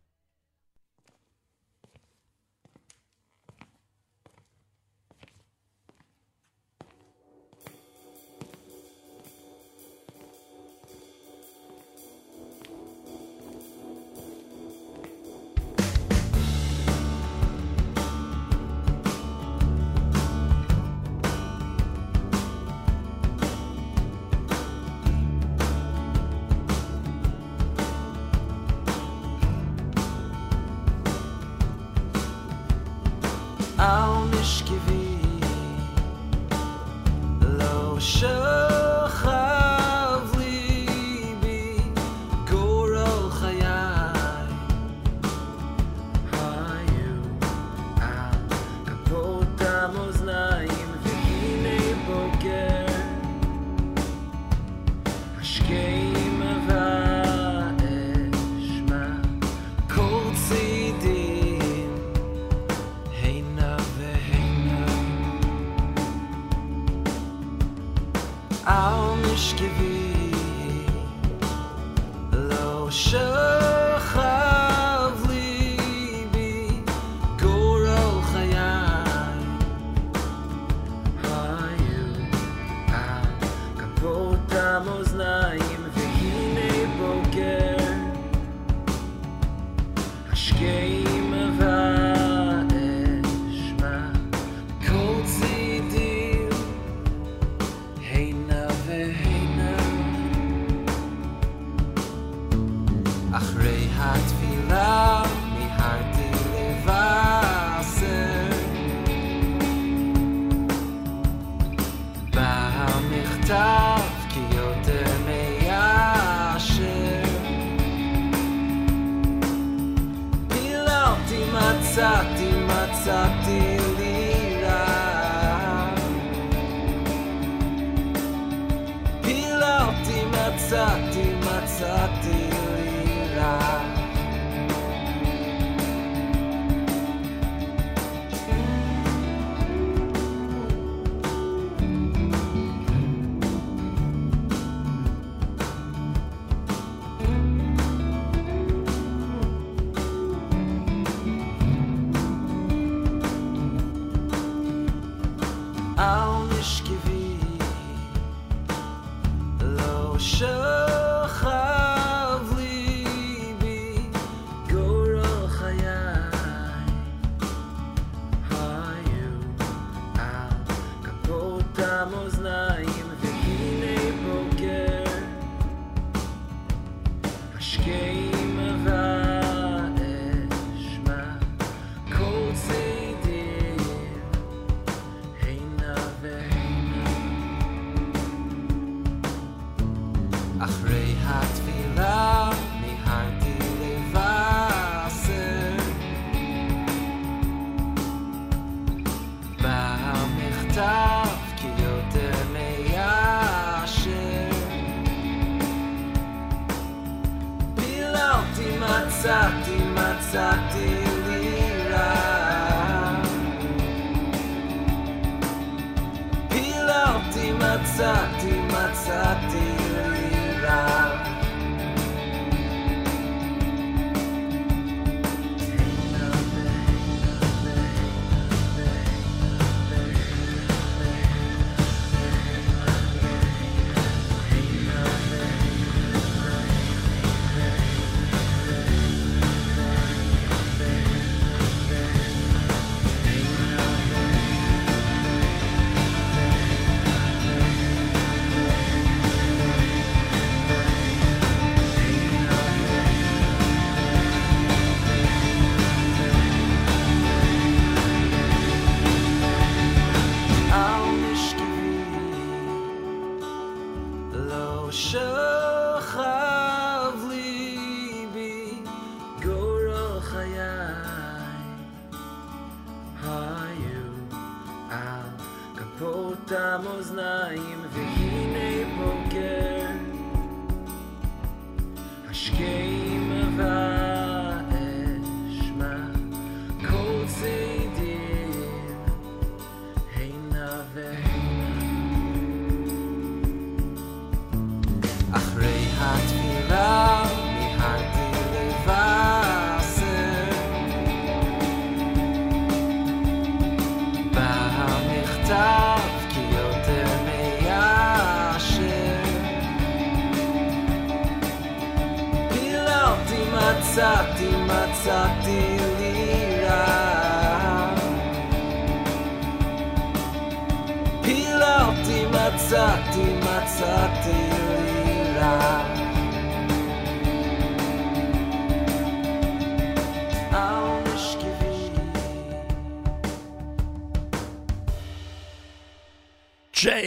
ao nos que.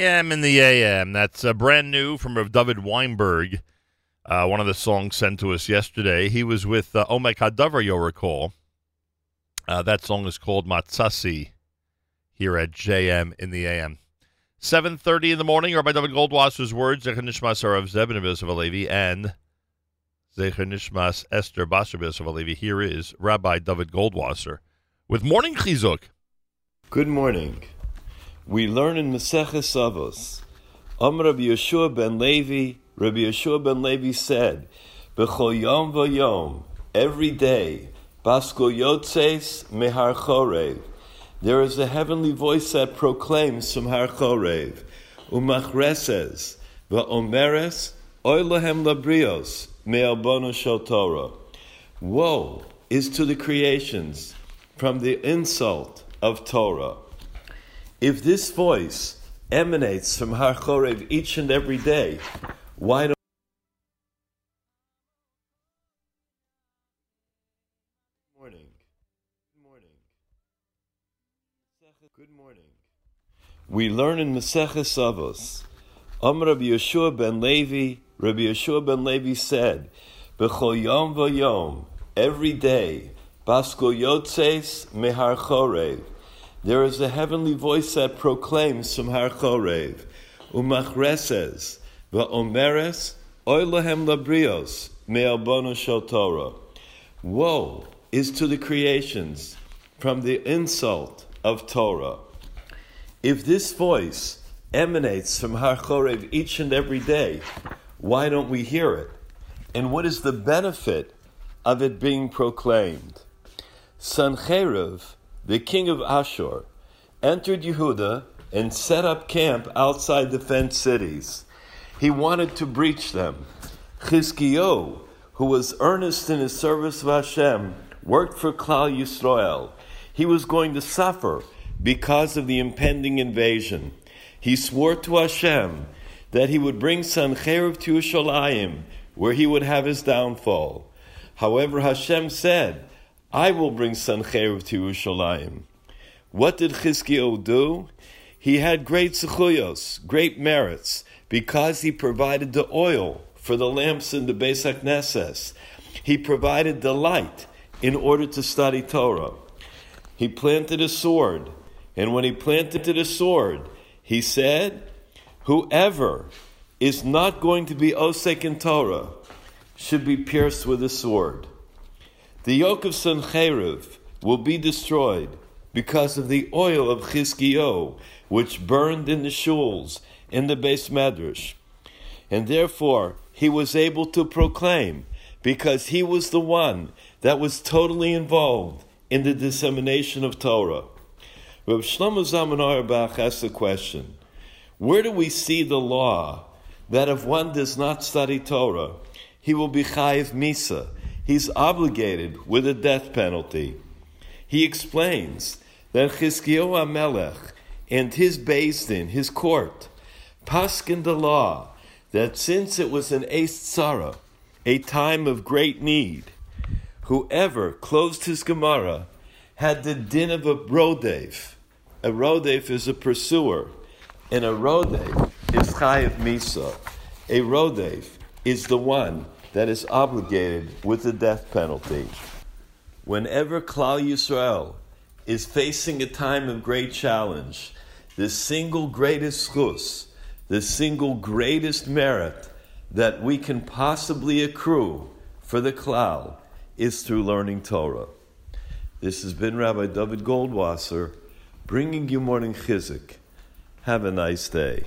JM in the AM. That's uh, brand new from David Weinberg. Uh, one of the songs sent to us yesterday. He was with uh, Omek Hadavar, you'll recall. Uh, that song is called Matsasi here at JM in the AM. 7.30 in the morning, Rabbi Dovid Goldwasser's words, Zecher Nishmas Arav Zebin of Alevi, and Zecher Nishmas Esther Basar of Alevi. Here is Rabbi Dovid Goldwasser with Morning Chizuk. Good morning. We learn in Maseches Avos. Om Rabbi Yehoshua ben Levi, Rabbi Yehoshua ben Levi said, B'chol yom v'yom, every day, Basko yotzes mehar chorev, there is a heavenly voice that proclaims from Har Chorev, Umachreses, Va'omeres, Oy labrios, me'albono shel Torah. Woe is to the creations from the insult of Torah. If this voice emanates from Har Chorev each and every day, why don't morning. Good morning. Good morning. We learn in Maseches Avos. Om Rabbi Yehoshua ben Levi, Rabbi Yehoshua ben Levi said, B'chol yom v'yom, every day, Basko yotzes mehar chorev, there is a heavenly voice that proclaims from Har Chorev, Umachreses, Va'omeres, Oy lahem labrios, me'albono shel. Woe is to the creations from the insult of Torah. If this voice emanates from Har Chorev each and every day, why don't we hear it? And what is the benefit of it being proclaimed? Sancheiriv, the king of Ashur, entered Yehuda and set up camp outside the fenced cities. He wanted to breach them. Chizkiyo, who was earnest in his service of Hashem, worked for Klal Yisrael. He was going to suffer because of the impending invasion. He swore to Hashem that he would bring Sancheiriv to Yerushalayim, where he would have his downfall. However, Hashem said, I will bring Sancheiriv to Yerushalayim. What did Chizkiyo do? He had great zechuyos, great merits, because he provided the oil for the lamps in the Beis HaKnesses. He provided the light in order to study Torah. He planted a sword, and when he planted a sword, he said, Whoever is not going to be Osek in Torah should be pierced with a sword. The yoke of Sancheiriv will be destroyed because of the oil of Chizkiyo, which burned in the shuls in the beis medrash. And therefore, he was able to proclaim, because he was the one that was totally involved in the dissemination of Torah. Reb Shlomo Zalman Auerbach asks the question, where do we see the law that if one does not study Torah, he will be chayiv misa, he's obligated with a death penalty. He explains that Chizkiyo HaMelech and his Din, his court, paskin the law that since it was an Eis Tzara, a time of great need, whoever closed his Gemara had the din of a rodev. A rodev is a pursuer, and a rodev is chayiv misa. A rodev is the one that is obligated with the death penalty. Whenever Klal Yisrael is facing a time of great challenge, the single greatest chus, the single greatest merit that we can possibly accrue for the Klal is through learning Torah. This has been Rabbi Dovid Goldwasser bringing you morning chizuk. Have a nice day.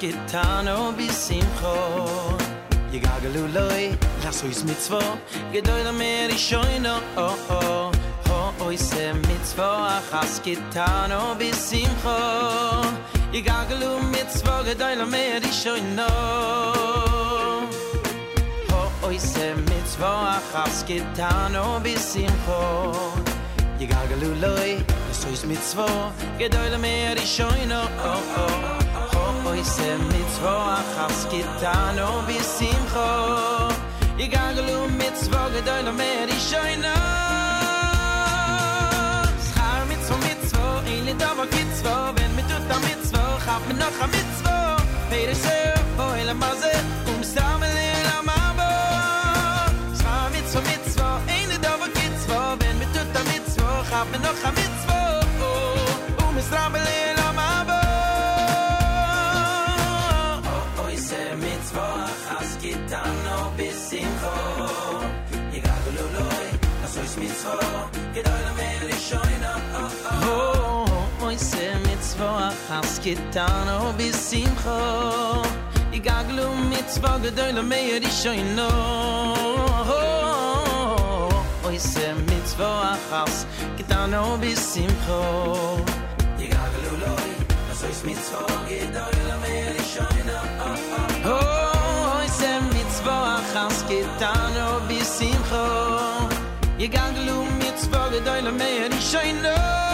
getan oh, o bis im kho ye gagelu loy la so is mit zwo. Gedoy mer ich scho no o oh, o oh. ho oi se mit zwo has getan o bis im kho ye gagelu mit zwo gedoy mer ich scho no ho oi se mit zwo has getan o bis im kho ye gagelu loy so is mit zwo. Gedoy mer ich scho no o o boyse mit zwo achs getan o bi sim kho i gaglu mit zwo gedoy no mer i shoyna schar mit zum mit zwo in da wo git zwo wenn mit tut da mit zwo hab mir noch mit zwo peder se oi la maze um samel la mabo schar mit zum mit zwo in da wo git zwo wenn mit tut da mit zwo hab mir noch mit zwo oh, um samel se mit zwa has getan o oh, bis i gaglu um mit zwa gedoy le di i no oi oh, se mit zwa has getan o oh, bis i gaglu um loy as ois mit gedoi lo le mer i shoy no oi se mit zwa has getan o bis i gaglu um mit gedoy le mer i no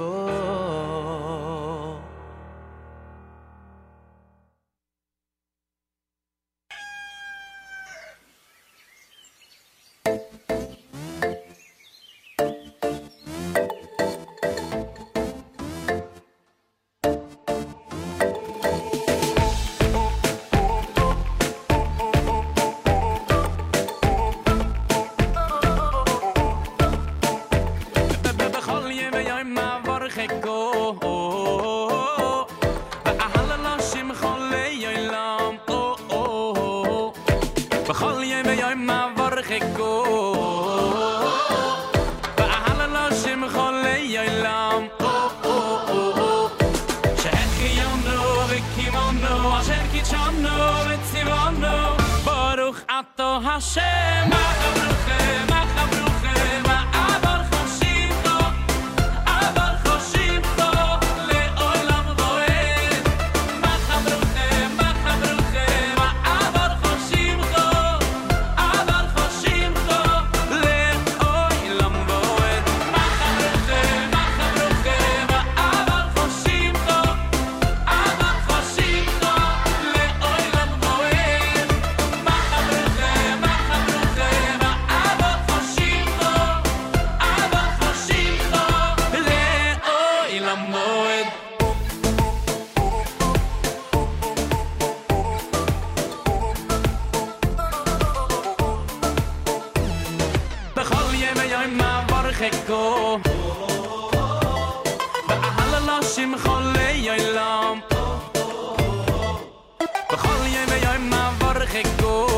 over go.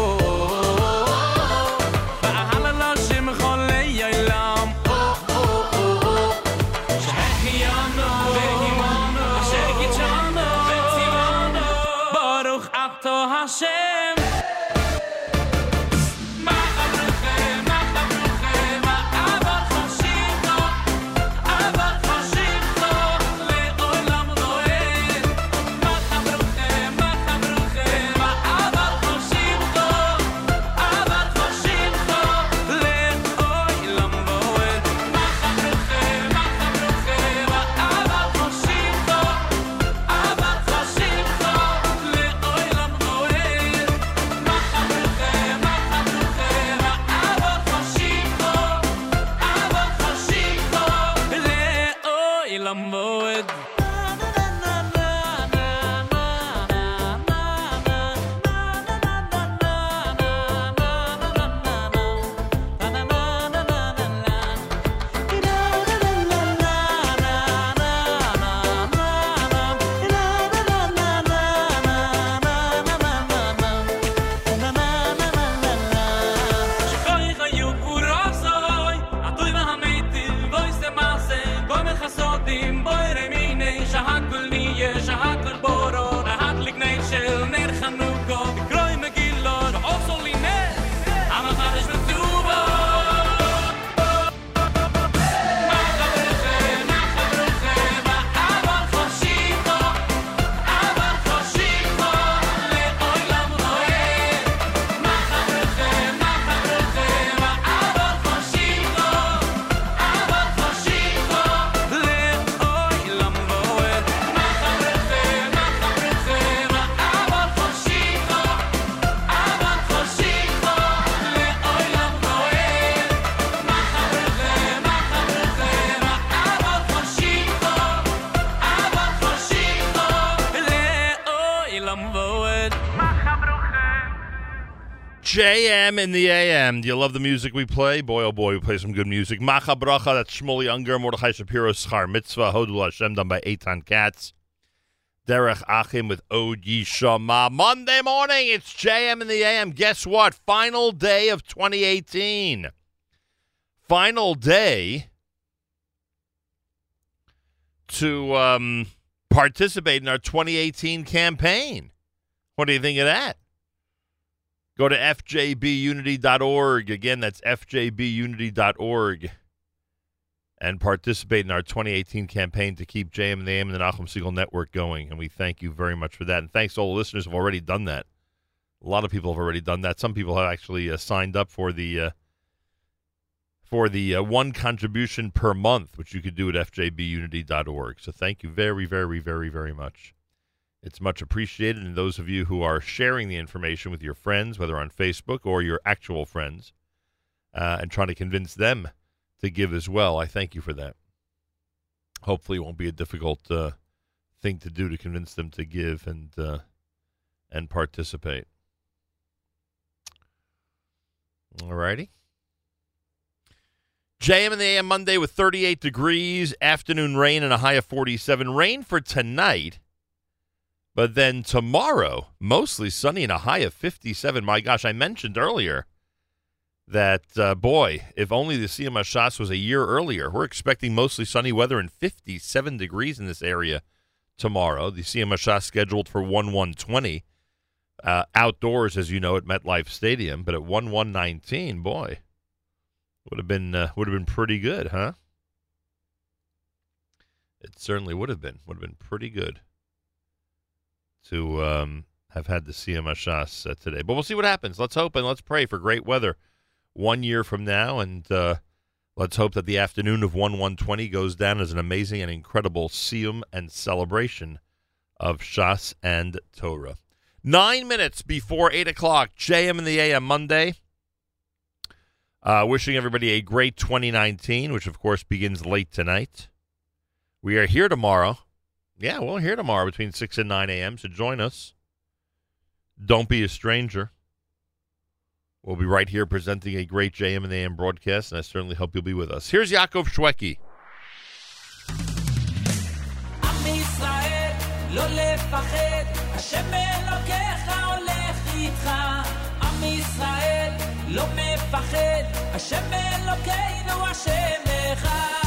JM in the AM. Do you love the music we play? Boy, oh boy, we play some good music. Macha Bracha, that's Shmuley Unger, Mordechai Shapiro, Schar Mitzvah, Hodul Hashem, done by Eitan Katz. Derech Achim with Od Yishama. Monday morning, it's JM in the AM. Guess what? Final day of 2018. Final day to um, participate in our 2018 campaign. What do you think of that? Go to fjbunity.org. Again, that's fjbunity.org. And participate in our 2018 campaign to keep JM and the AM and the Nahum Segal Network going. And we thank you very much for that. And thanks to all the listeners who have already done that. A lot of people have already done that. Some people have actually uh, signed up for the uh, for the uh, one contribution per month, which you could do at fjbunity.org. So thank you very, very, very, very much. It's much appreciated. And those of you who are sharing the information with your friends, whether on Facebook or your actual friends, uh, and trying to convince them to give as well, I thank you for that. Hopefully, it won't be a difficult uh, thing to do to convince them to give and uh, and participate. All righty. JM in the AM Monday with 38 degrees, afternoon rain and a high of 47. Rain for tonight, but then tomorrow, mostly sunny and a high of 57. My gosh, I mentioned earlier that, uh, boy, if only the Siyum Hashas was a year earlier. We're expecting mostly sunny weather and 57 degrees in this area tomorrow. The Siyum Hashas scheduled for 1 120 uh, outdoors, as you know, at MetLife Stadium, but at 1 119, boy. Would have been uh, would have been pretty good, huh? It certainly would have been. Would have been pretty good to um, have had the CMS uh, today. But we'll see what happens. Let's hope and let's pray for great weather one year from now, and uh, let's hope that the afternoon of one one twenty goes down as an amazing and incredible siyum and celebration of Shas and Torah. Nine minutes before eight o'clock, JM in the AM Monday. Uh, wishing everybody a great 2019, which of course begins late tonight. We are here tomorrow. Yeah, we're here tomorrow between 6 and 9 a.m., so join us. Don't be a stranger. We'll be right here presenting a great JM and AM broadcast, and I certainly hope you'll be with us. Here's Yaakov Shweki. עם ישראל, לא לפחד, השם אלוקיך הולך איתך. עם ישראל, לא מפחד, השם אלוקינו השם אחד.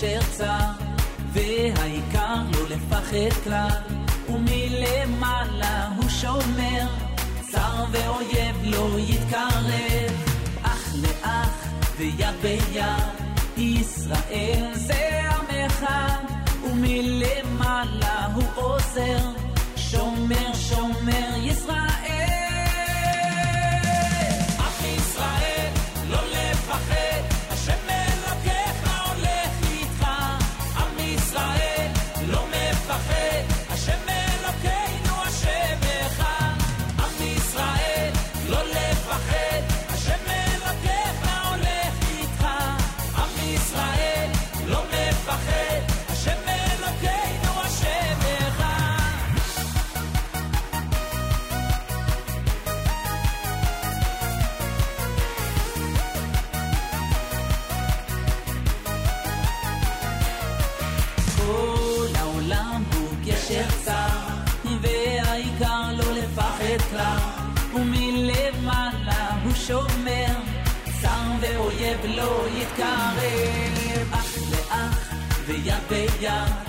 גשר צר, והעיקר לא לפחד כלל, ומלמעלה הוא שומר, צר ואויב לא יתקרב, אח לאח ויד ביד, ישראל זה עם אחד, ומלמעלה הוא עוזר, שומר שומר yeah.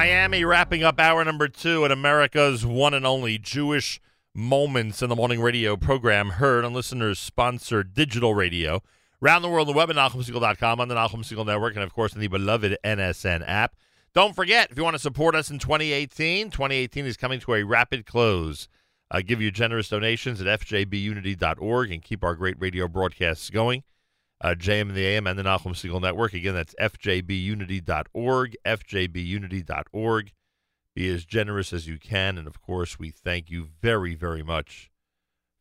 Miami wrapping up hour number two at America's one and only Jewish Moments in the Morning radio program, heard on listeners sponsored digital radio. Around the world on the web at NachumSegal.com, on the Segal Network, and of course in the beloved NSN app. Don't forget, if you want to support us in 2018, 2018 is coming to a rapid close. Uh, give your generous donations at fjbunity.org and keep our great radio broadcasts going. Uh, JM and the AM and the Nachum Segal Network. Again, that's fjbunity.org, fjbunity.org. Be as generous as you can. And of course, we thank you very, very much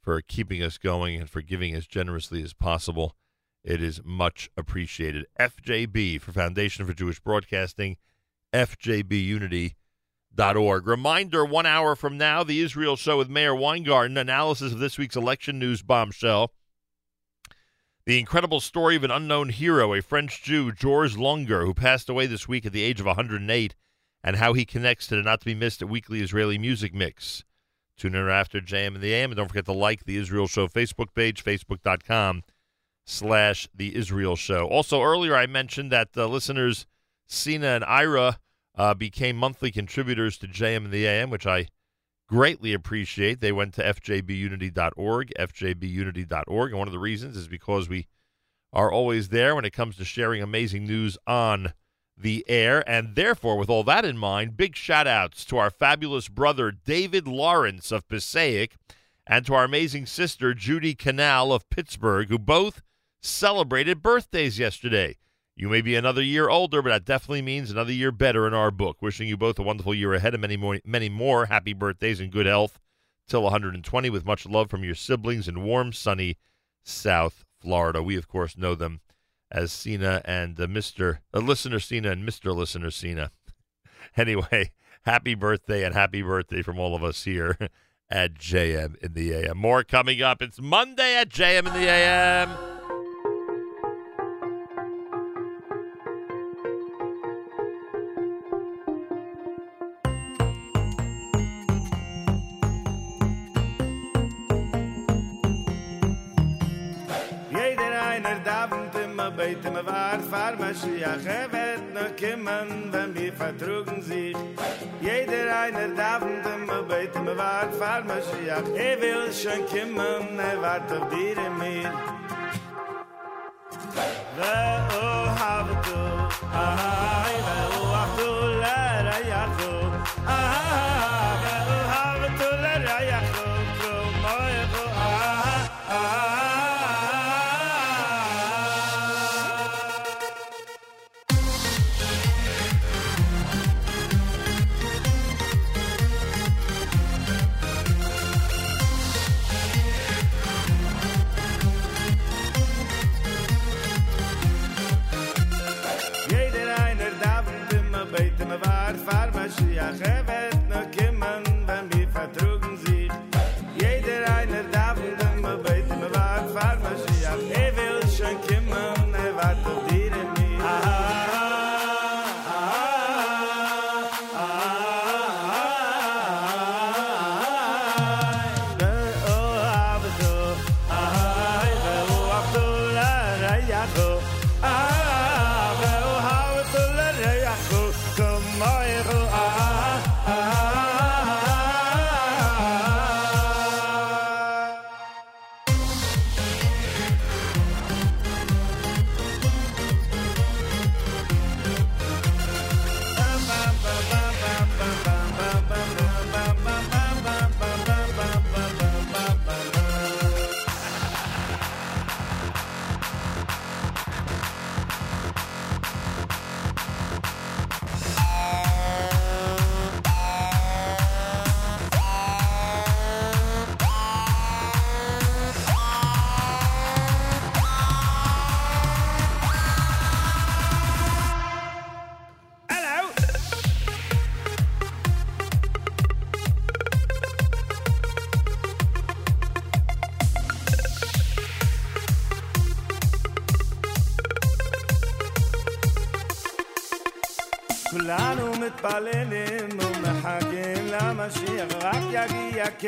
for keeping us going and for giving as generously as possible. It is much appreciated. FJB for Foundation for Jewish Broadcasting, fjbunity.org. Reminder one hour from now, the Israel Show with Meir Weingarten, analysis of this week's election news bombshell. The incredible story of an unknown hero, a French Jew, Georges Longer, who passed away this week at the age of 108, and how he connects to the not to be missed Weekly Israeli Music Mix. Tune in after JM and the AM, and don't forget to like the Israel Show Facebook page, facebook.com slash the Israel Show. Also, earlier I mentioned that uh, listeners Sina and Ira uh, became monthly contributors to JM and the AM, which I greatly appreciate. They went to fjbunity.org, fjbunity.org, and one of the reasons is because we are always there when it comes to sharing amazing news on the air. And therefore, with all that in mind, big shout outs to our fabulous brother David Lawrence of Passaic and to our amazing sister Judy Canal of Pittsburgh, who both celebrated birthdays yesterday. You may be another year older, but that definitely means another year better in our book. Wishing you both a wonderful year ahead and many more, many more happy birthdays and good health till 120 with much love from your siblings in warm, sunny South Florida. We, of course, know them as Sina and uh, Mr. Uh, Listener Sina and Mr. Listener Sina. anyway, happy birthday and happy birthday from all of us here at JM in the AM. More coming up. It's Monday at JM in the AM. Er will schon kommen er wart auf dir und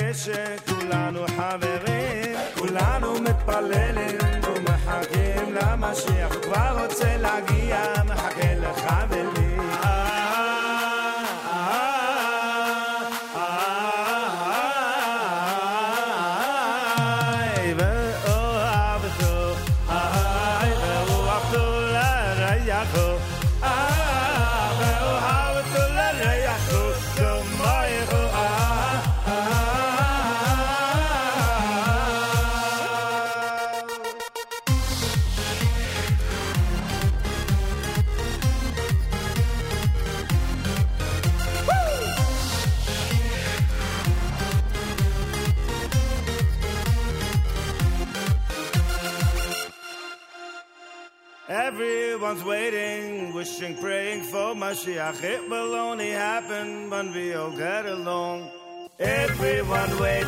que se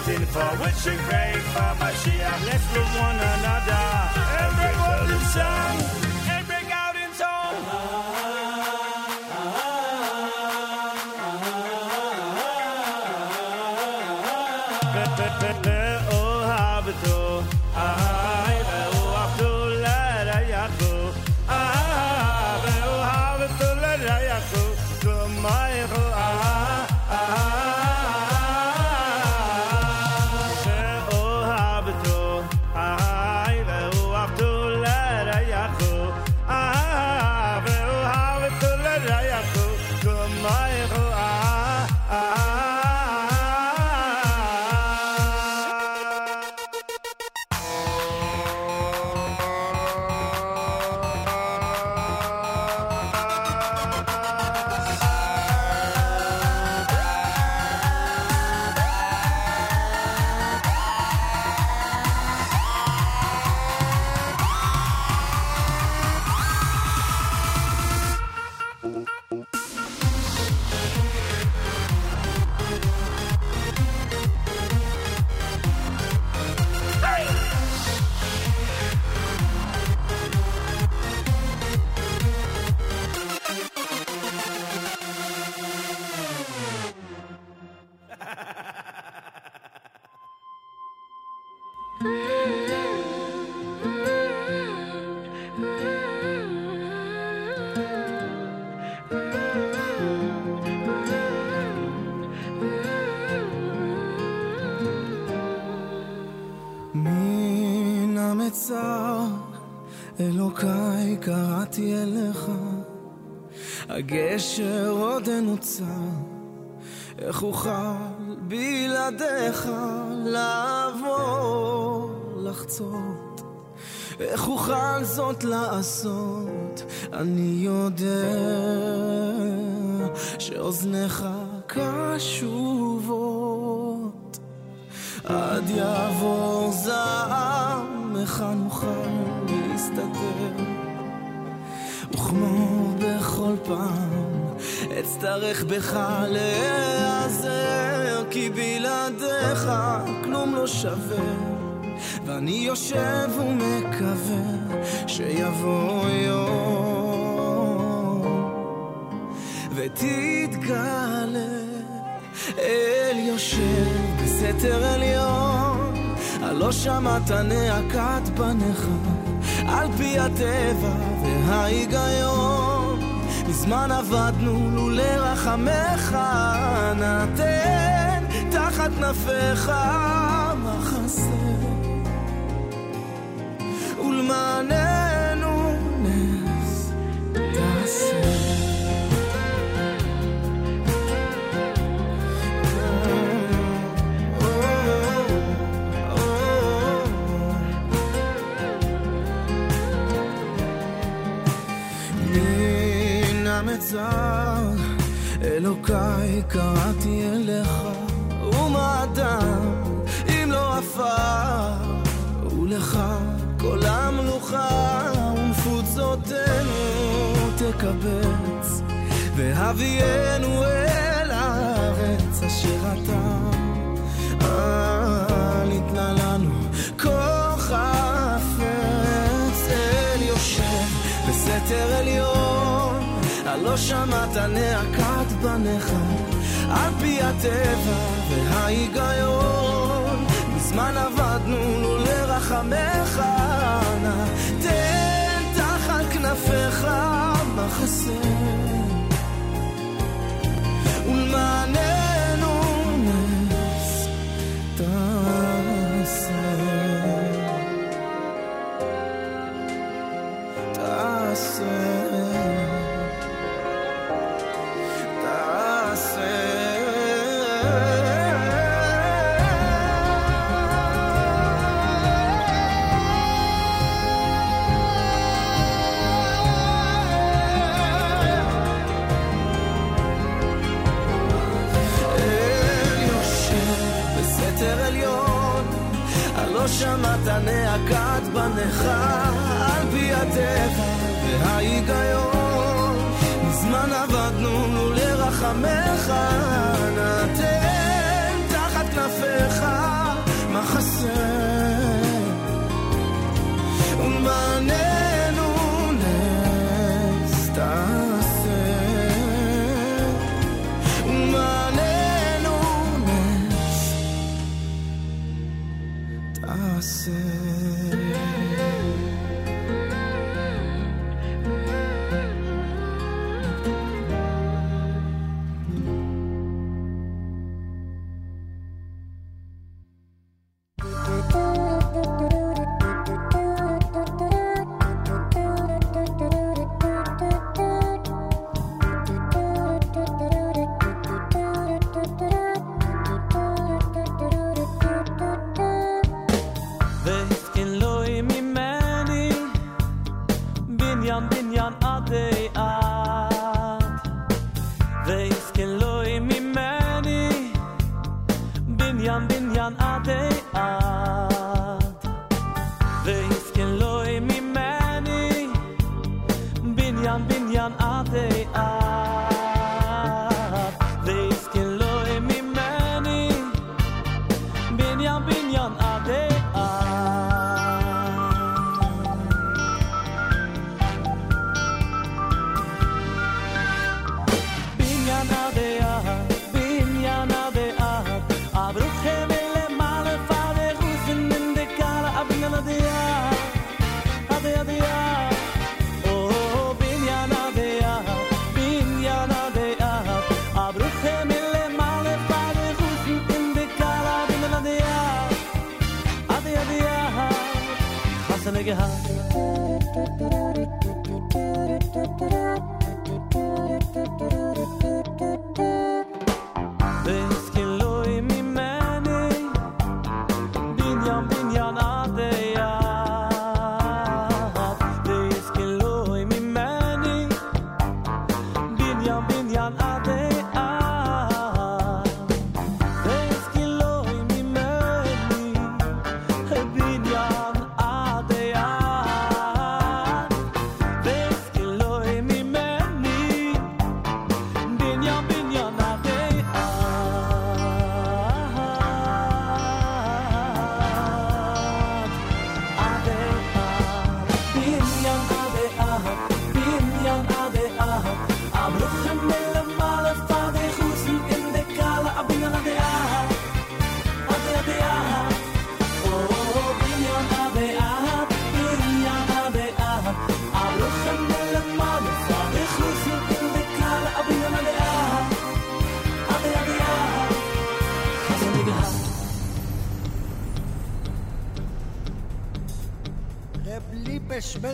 Waiting for, wishing, praying for Mashiach. Let's love one קראתי אליך, הגשר עודנו צר, איך אוכל בלעדיך לעבור, לחצות, איך אוכל זאת לעשות, אני יודע שאוזניך קשובות. עד יעבור זעם, איך נוכל להסתדר? וכמו בכל פעם, אצטרך בך להיעזר, כי בלעדיך כלום לא שווה. ואני יושב ומקווה שיבוא יום ותתגלה אל יושב בסתר עליון, הלא שמעת נאקת בניך, על פי הטבע וההיגיון. מזמן עבדנו לולא רחמך, נתן תחת כנפיך מחסה, ולמעננו נס תעשה. המצר, אלוקיי קראתי אליך, ומה אדם אם לא עפר, ולך כל המלוכה ומפוצותינו תקבץ, והביאנו אל הארץ אשר אתה חפץ אל עליון, הלא שמעת נאקת בניך, על פי הטבע וההיגיון. מזמן עבדנו לולא רחמך, נא תן תחת כנפיך מחסה, ולמעננו הלכה על פי הטבע וההיגיון. מזמן עבדנו לרחמך.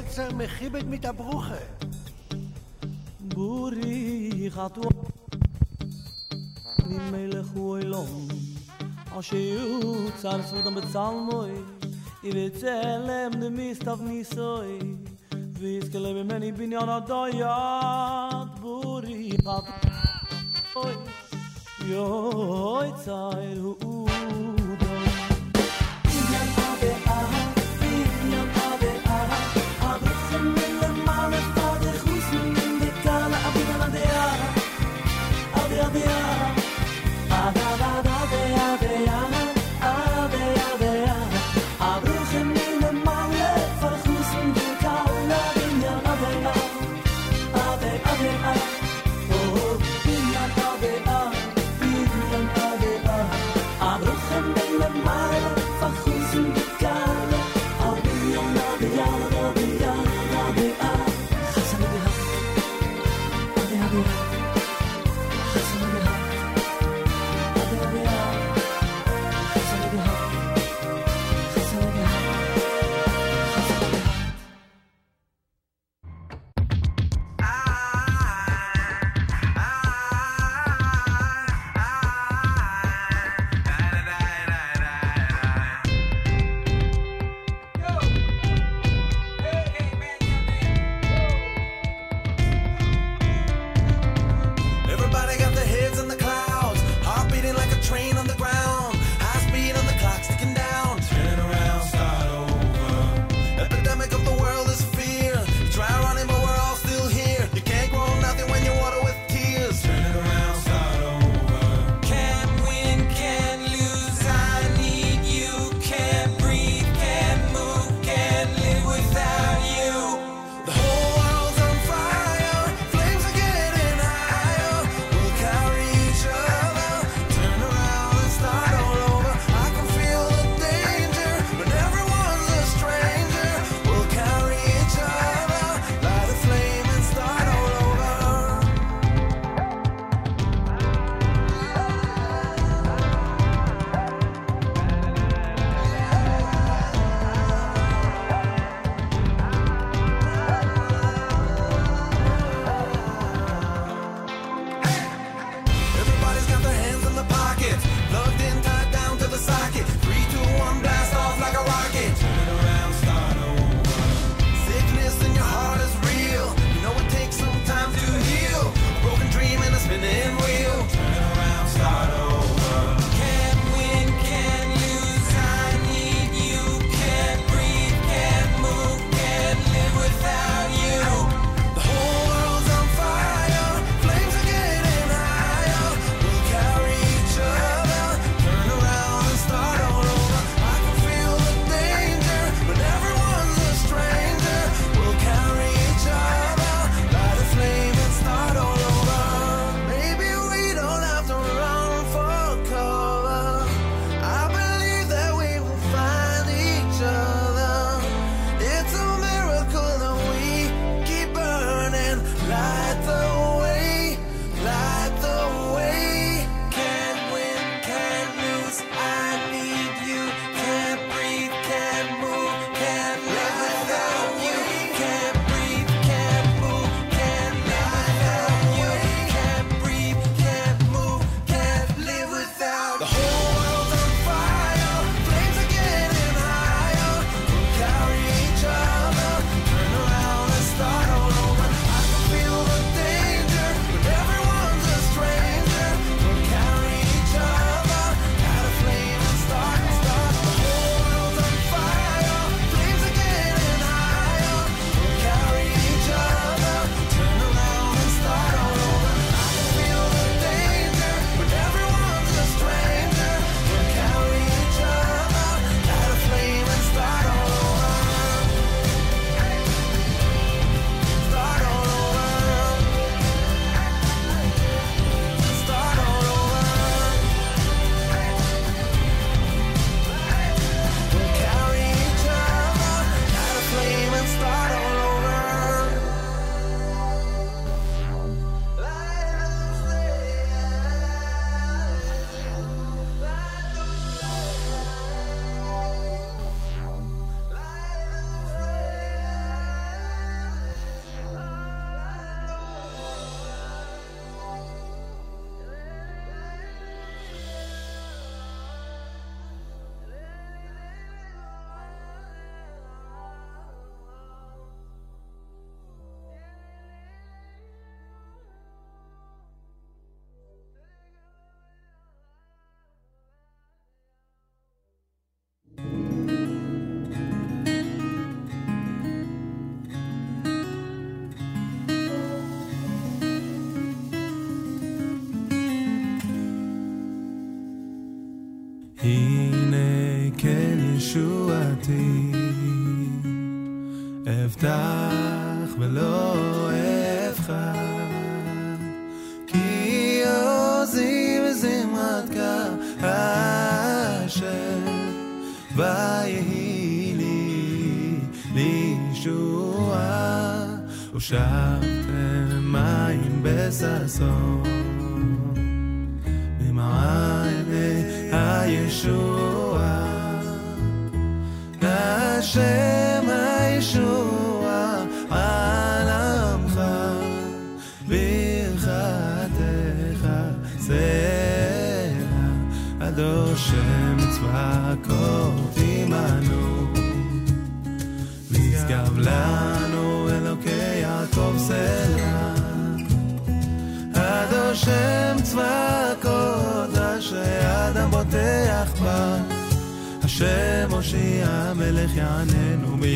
יצר מחיבת mit der Bruche. Buri, ich hat wo... ...nim melech wo elom. Asche juz, alles wird am bezalmoi. I will tell him the mist of me soy. Bin. Buri, ושבתם מים בששון.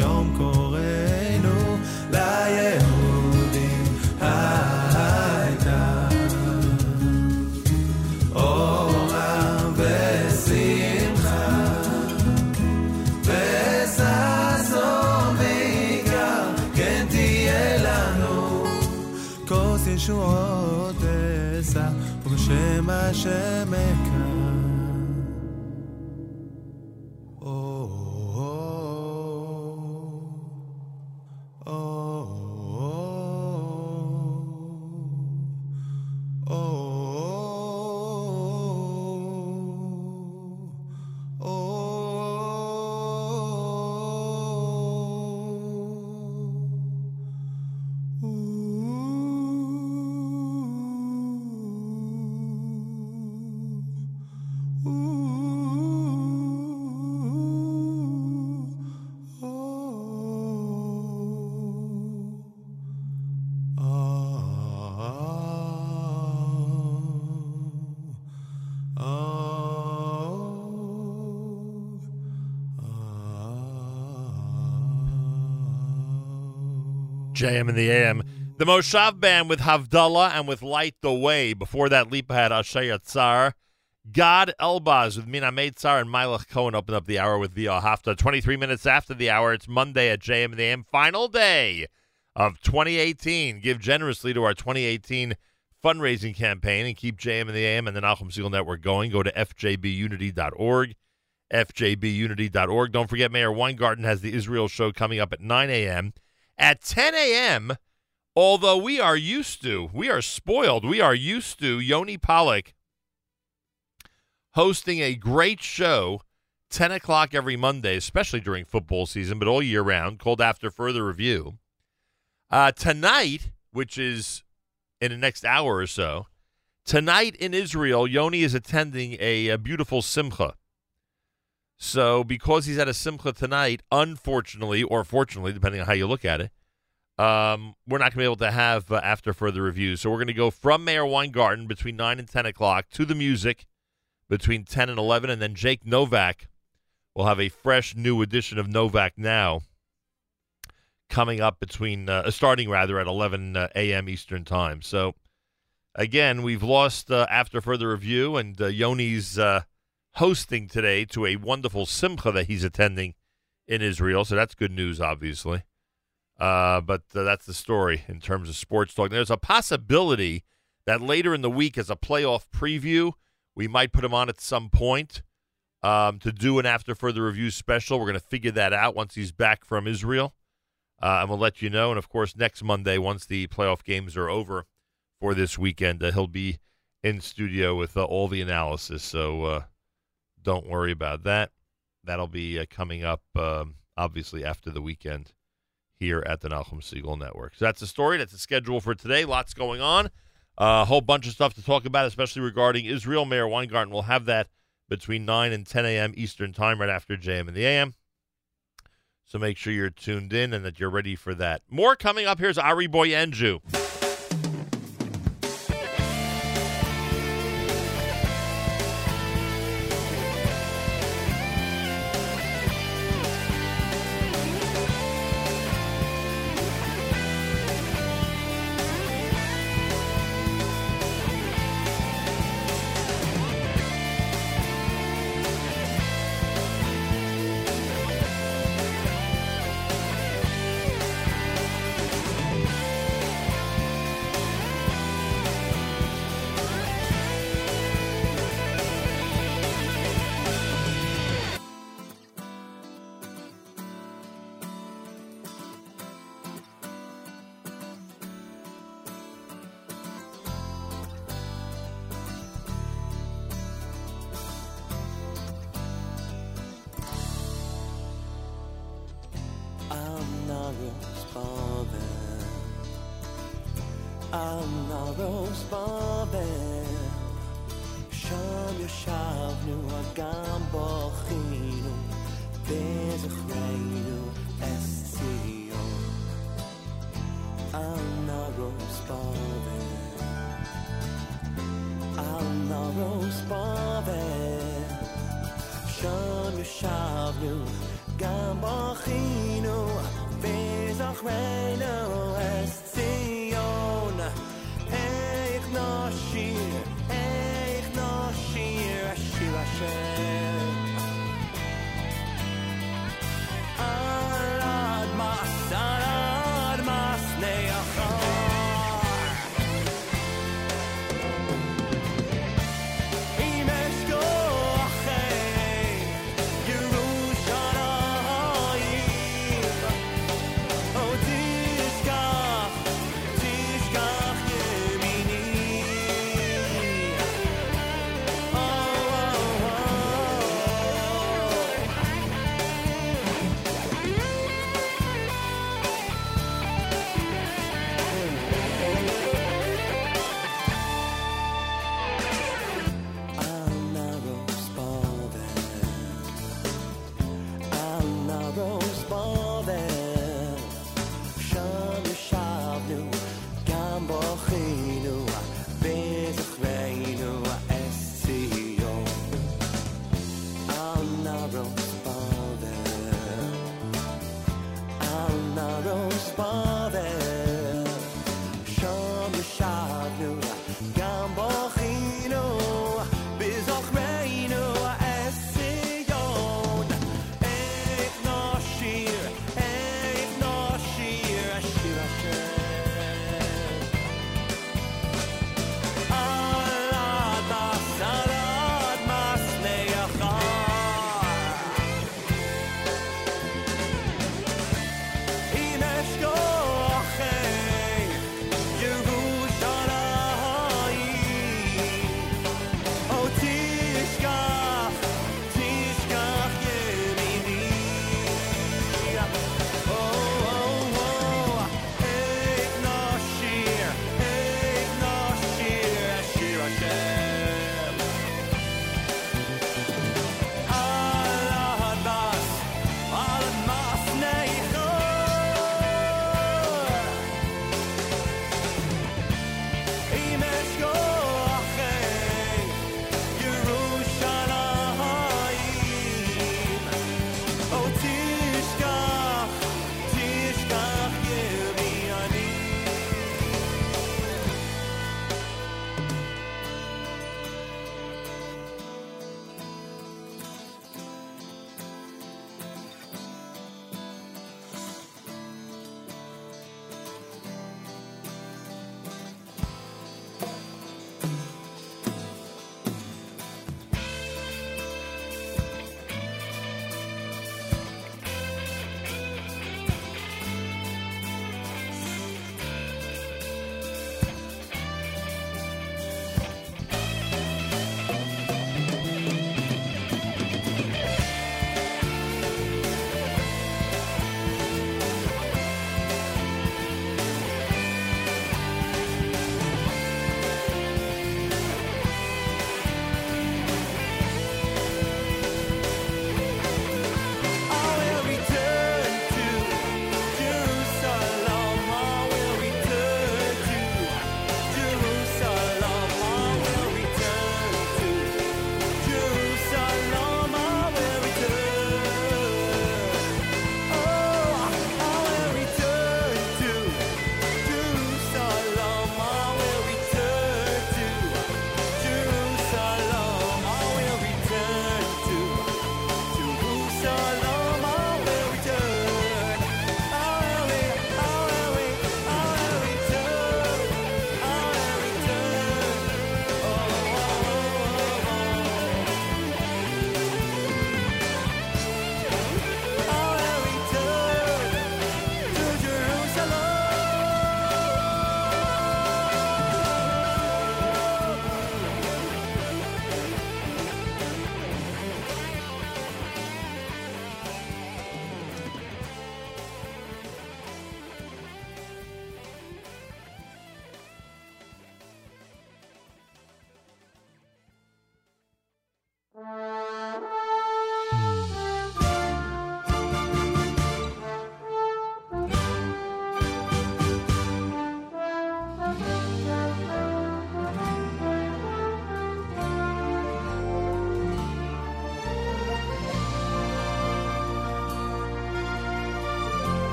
ביום קוראנו ליהודים הייתה אורה ושמחה וששון בעיקר כן תהיה לנו. כוס ישועות אשא, ובשם השם JM in the AM. The Moshav Band with Havdalah and with Light the Way. Before that, Lipa had Ashay Tsar. Gad Elbaz with Min Hameitzar and Milach Cohen opened up the hour with Via Hafta. 23 minutes after the hour, it's Monday at JM in the AM. Final day of 2018. Give generously to our 2018 fundraising campaign and keep JM in the AM and the Nahum Segal Network going. Go to fjbunity.org. fjbunity.org. Don't forget, Meir Weingarten has the Israel show coming up at 9 a.m. At 10 a.m., although we are used to, we are spoiled, we are used to Yoni Pollock hosting a great show 10 o'clock every Monday, especially during football season, but all year round, called After Further Review. Uh, tonight, which is in the next hour or so, tonight in Israel, Yoni is attending a, a beautiful simcha. So, because he's at a simcha tonight, unfortunately, or fortunately, depending on how you look at it, um, we're not going to be able to have uh, after further review. So, we're going to go from Meir Weingarten between 9 and 10 o'clock to the music between 10 and 11, and then Jake Novak will have a fresh new edition of Novak Now coming up between, uh, starting rather at 11 uh, a.m. Eastern Time. So, again, we've lost uh, after further review, and uh, Yoni's uh, hosting today to a wonderful simcha that he's attending in Israel. So that's good news, obviously. Uh, but uh, that's the story in terms of sports talk. There's a possibility that later in the week, as a playoff preview, we might put him on at some point um, to do an after further review special. We're going to figure that out once he's back from Israel. Uh, and we'll let you know. And of course, next Monday, once the playoff games are over for this weekend, uh, he'll be in studio with uh, all the analysis. So uh, don't worry about that. That'll be uh, coming up, um, obviously, after the weekend here at the Nahum Segal Network. So that's the story. That's the schedule for today. Lots going on. Uh, a whole bunch of stuff to talk about, especially regarding Israel. Meir Weingarten will have that between 9 and 10 a.m. Eastern Time, right after JM and the AM. So make sure you're tuned in and that you're ready for that. More coming up. Here's Ari Boiangiu. above.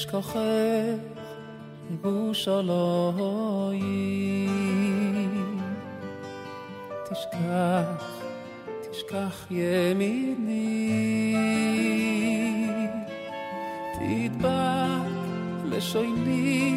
אשכחך ירושלים תשכח, תשכח ימיני תדבק לשויני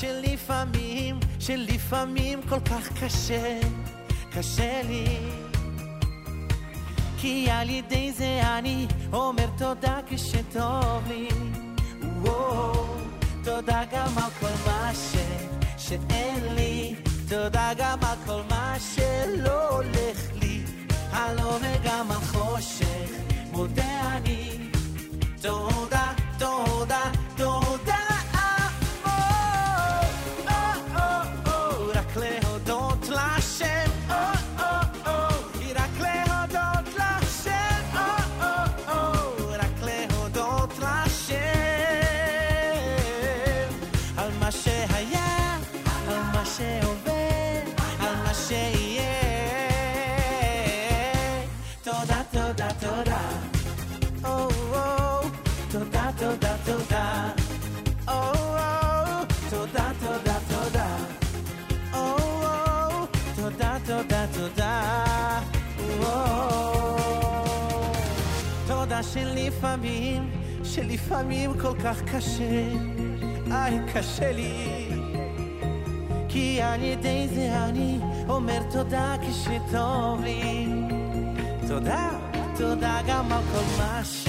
שלפעמים, שלפעמים כל כך קשה, קשה לי. כי על ידי זה אני אומר תודה כשטוב לי. וואו, תודה גם על כל מה ש... שאין לי, תודה גם על כל מה תודה שלפעמים, שלפעמים כל כך קשה, איי, קשה לי. כי על ידי זה אני אומר תודה כשטוב לי. תודה, תודה גם על כל מה ש...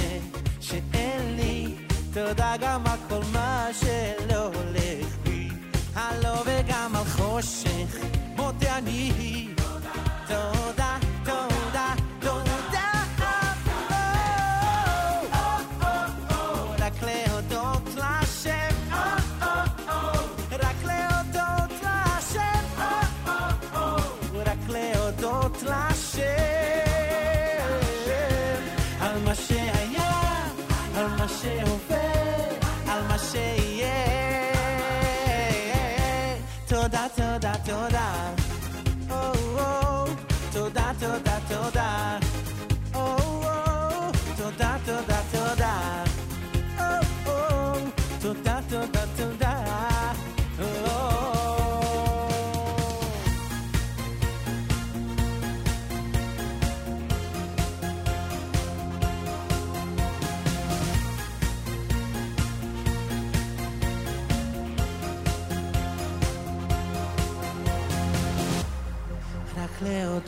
שאין לי. תודה גם על כל מה שלא הולך לי. הלא וגם על חושך, מודה אני.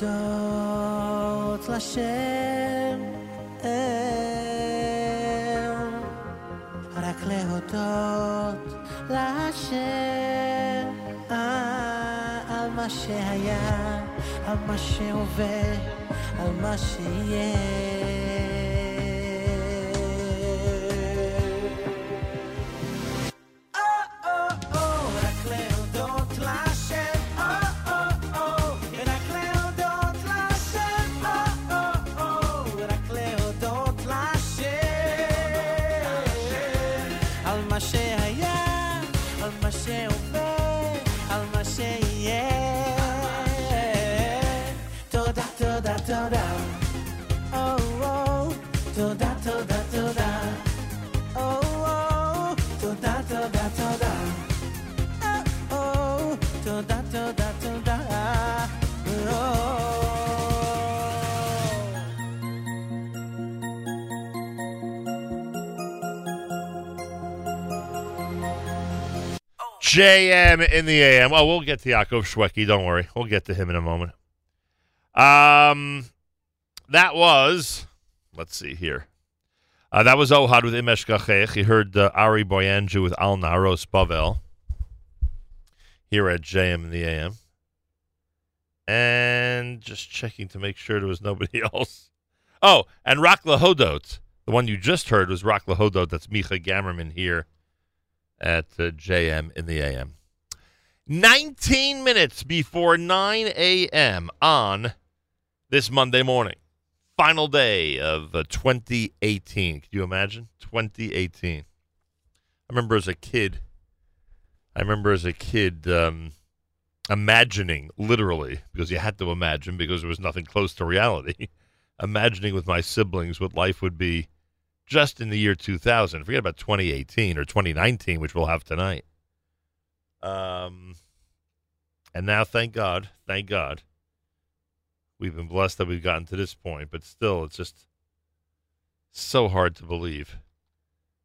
להודות לשם, רק להודות לשם אה, על מה שהיה, על מה שהווה, על מה שיהיה. JM in the AM. Oh, we'll get to Yaakov Shweki. Don't worry. We'll get to him in a moment. Um, that was, let's see here. Uh, that was Ohad with Im Eshkachech. You heard uh, Ari Boiangiu with Al Naharot Bavel here at JM in the AM. And just checking to make sure there was nobody else. Oh, and Rock Lahodot. The one you just heard was Rock Lahodot. That's Micha Gammerman here at uh, JM in the AM. 19 minutes before 9 a.m. on this Monday morning. Final day of uh, 2018. Can you imagine? 2018. I remember as a kid, I remember as a kid um, imagining, literally, because you had to imagine because there was nothing close to reality, imagining with my siblings what life would be just in the year 2000. Forget about 2018 or 2019, which we'll have tonight. Um, and now, thank God, thank God, we've been blessed that we've gotten to this point. But still, it's just so hard to believe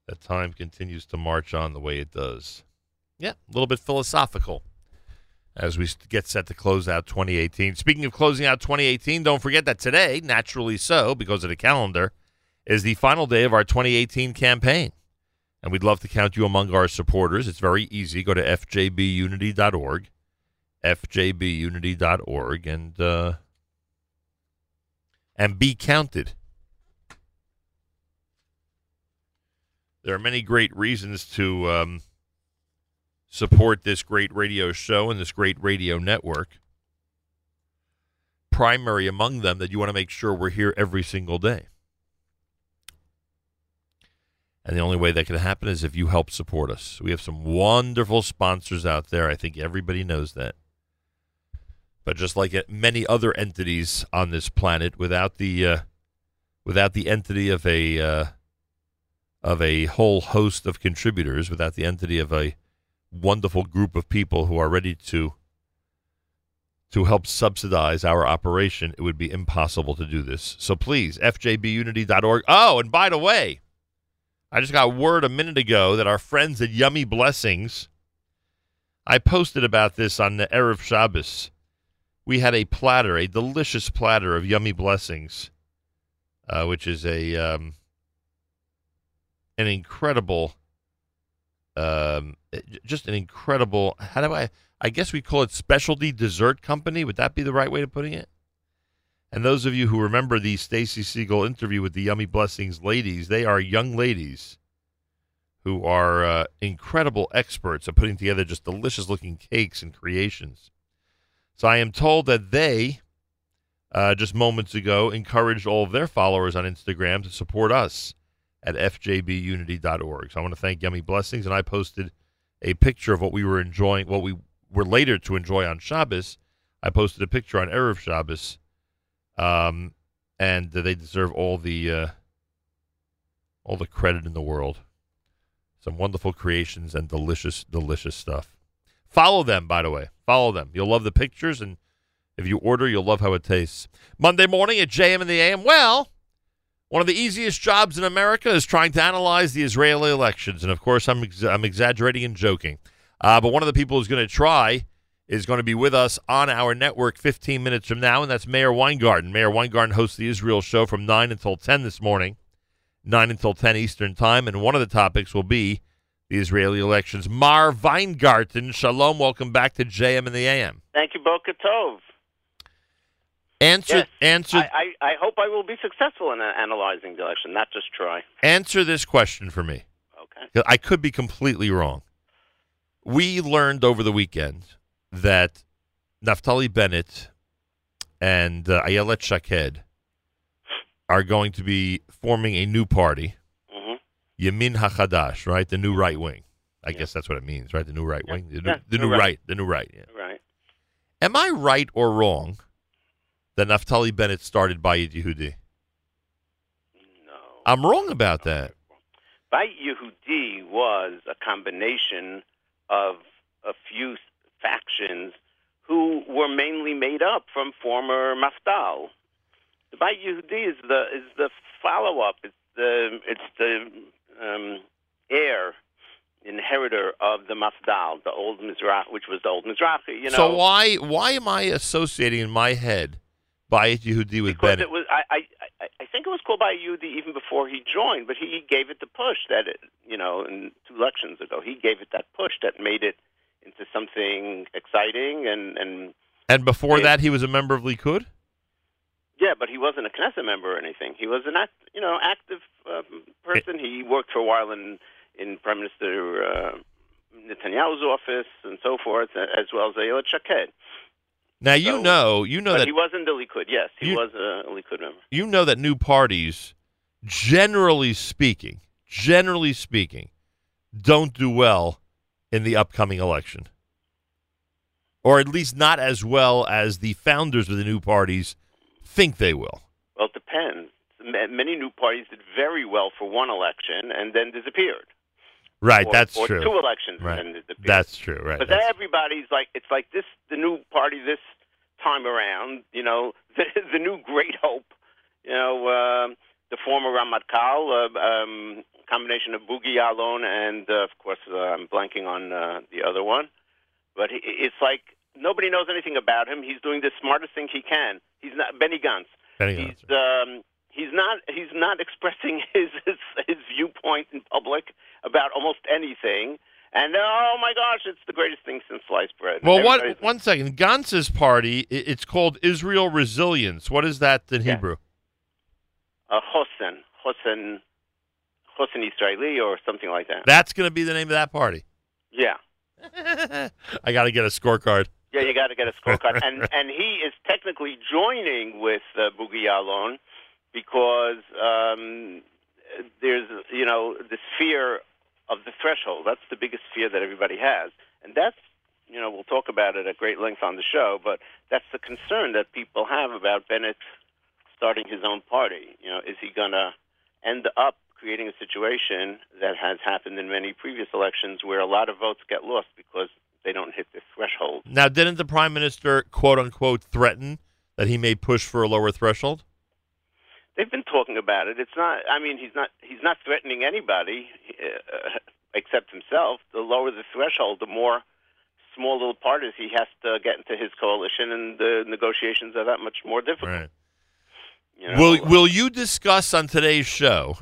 that time continues to march on the way it does. Yeah, a little bit philosophical as we get set to close out 2018. Speaking of closing out 2018, don't forget that today, naturally so, because of the calendar, is the final day of our 2018 campaign. And we'd love to count you among our supporters. It's very easy. Go to fjbunity.org, fjbunity.org, and uh, and be counted. There are many great reasons to um, support this great radio show and this great radio network. Primary among them that you want to make sure we're here every single day. And the only way that can happen is if you help support us. We have some wonderful sponsors out there. I think everybody knows that. But just like many other entities on this planet, without the uh, without the entity of a uh, of a whole host of contributors, without the entity of a wonderful group of people who are ready to to help subsidize our operation, it would be impossible to do this. So please, fjbunity.org. Oh, and by the way, I just got word a minute ago that our friends at Yummy Blessings, I posted about this on the Erev Shabbos. We had a platter, a delicious platter of Yummy Blessings, uh, which is a um, an incredible, um, just an incredible. How do I? I guess we call it specialty dessert company. Would that be the right way of putting it? And those of you who remember the Stacy Siegel interview with the Yummy Blessings ladies, they are young ladies who are uh, incredible experts at putting together just delicious looking cakes and creations. So I am told that they, uh, just moments ago, encouraged all of their followers on Instagram to support us at fjbunity.org. So I want to thank Yummy Blessings, and I posted a picture of what we were enjoying, what we were later to enjoy on Shabbos. I posted a picture on Erev Shabbos, um, and they deserve all the uh, all the credit in the world. Some wonderful creations and delicious, delicious stuff. Follow them, by the way. Follow them. You'll love the pictures, and if you order, you'll love how it tastes. Monday morning at JM and the AM. Well, one of the easiest jobs in America is trying to analyze the Israeli elections, and of course, I'm ex- I'm exaggerating and joking. Uh, but one of the people who's going to try is going to be with us on our network 15 minutes from now, and that's Meir Weingarten. Meir Weingarten hosts the Israel show from 9 until 10 this morning, 9 until 10 Eastern Time, and one of the topics will be the Israeli elections. Meir Weingarten, shalom, welcome back to JM and the AM. Thank you, Boca Tov. Answer, Yes, answer, I, I, I hope I will be successful in uh, analyzing the election, not just try. answer this question for me. Okay. I could be completely wrong. We learned over the weekend that Naftali Bennett and uh, Ayelet Shaked are going to be forming a new party, Mhm. Yamin HaChadash, right? The new right wing. I guess that's what it means, right? The new right wing. The, new, Yeah, the new right. right. The new right. Yeah. Right. Am I right or wrong that Naftali Bennett started Bayit Yehudi? No. I'm wrong about that. Beit Yehudi was a combination of a few factions who were mainly made up from former Mafdal. The Beit Yehudi is the is the follow up. It's the it's the um, heir inheritor of the Mafdal, the old Mizrach, which was the old Mizrahi. You know, so why why am I associating in my head Bayit Yehudi with because Bennett? it was I, I I- think it was called by Yehudi even before he joined, but he gave it the push that it you know in two elections ago he gave it that push that made it into something exciting and and and before Yeah. that, he was a member of Likud. yeah, but he wasn't a Knesset member or anything. He was an act you know active um, person. He worked for a while in in Prime Minister uh, Netanyahu's office and so forth, as well as Ayelet Shaked. Now you know, you know but that he wasn't a Likud. Yes, he You- was a Likud member. you know that new parties, generally speaking, generally speaking, don't do well in the upcoming election, or at least not as well as the founders of the new parties think they will. Well, it depends. Many new parties did very well for one election and then disappeared. Right, Or- that's or true. Two elections Right. and then disappeared. That's true. Right. But that's- everybody's like, it's like this, the new party this time around, you know, the, the new great hope, you know, um the former Ramatkal, uh, um, combination of Boogie Ya'alon and, uh, of course, uh, I'm blanking on uh, the other one. But he- it's like nobody knows anything about him. He's doing the smartest thing he can. He's not Benny Gantz. Benny He's um, he's not he's not expressing his, his his viewpoint in public about almost anything. And oh my gosh, it's the greatest thing since sliced bread. Well, Everybody's-? One second. Gantz's party. It's called Israel Resilience. What is that in Hebrew? Uh, Hossein, Hossein, Hossein Israeli or something like that. That's going to be the name of that party. Yeah. I got to get a scorecard. Yeah, you got to get a scorecard, and and he is technically joining with uh, Boogie Ya'alon because um, there's you know this fear of the threshold. That's the biggest fear that everybody has, and that's you know we'll talk about it at great length on the show. But that's the concern that people have about Bennett starting his own party. You know, is he going to end up creating a situation that has happened in many previous elections where a lot of votes get lost because they don't hit the threshold? Now, didn't the prime minister quote unquote threaten that he may push for a lower threshold? They've been talking about it. It's not. I mean, he's not. He's not threatening anybody uh, except himself. The lower the threshold, the more small little parties he has to get into his coalition, and the negotiations are that much more difficult. Right. You know, Will Will you discuss on today's show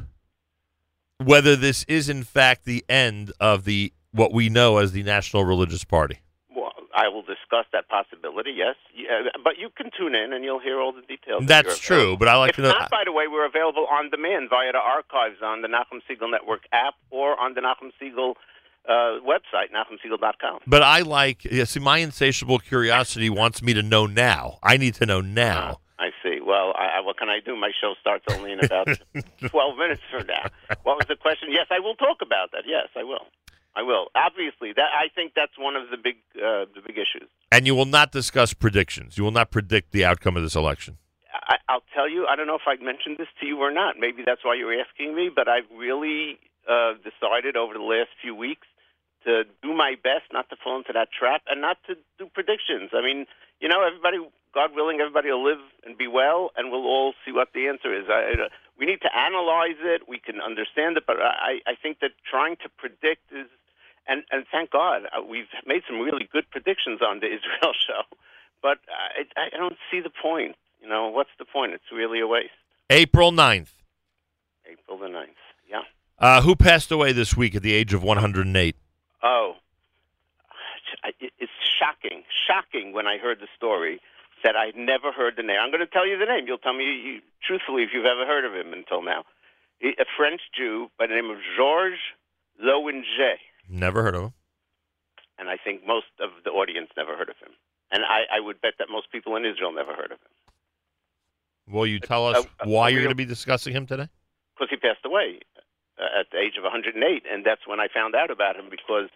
whether this is in fact the end of the what we know as the National Religious Party? well, I will discuss that possibility. Yes, yeah, but you can tune in and you'll hear all the details. That's true, but I like if to know. not, by the way, we're available on demand via the archives on the Nachum Segal Network app or on the Nachum Segal uh, website, nachumsegal.com. But I like. Yeah, see, my insatiable curiosity wants me to know now. I need to know now. I see. Well, I, I, what can I do? My show starts only in about 12 minutes from now. What was the question? Yes, I will talk about that. Yes, I will. I will. Obviously, that I think that's one of the big uh, the big issues. And you will not discuss predictions. You will not predict the outcome of this election. I, I'll tell you. I don't know if I mentioned this to you or not. Maybe that's why you're asking me. But I've really uh, decided over the last few weeks to do my best not to fall into that trap and not to do predictions. I mean, you know, everybody, God willing, everybody will live and be well, and we'll all see what the answer is. I, we need to analyze it. We can understand it, but I, I think that trying to predict is, and and thank God uh, we've made some really good predictions on the Israel show, but I, I don't see the point. You know, what's the point? It's really a waste. April 9th. April the 9th. Yeah. Uh, who passed away this week at the age of 108? Oh, it's shocking, shocking when I heard the story that I'd never heard the name. I'm going to tell you the name. You'll tell me you, truthfully if you've ever heard of him until now. He, a French Jew by the name of Georges Loinger, Never heard of him. and I think most of the audience never heard of him. And I, I would bet that most people in Israel never heard of him Will you tell us a- a why you're going to be discussing him today? because he passed away uh, at the age of 108, and that's when I found out about him because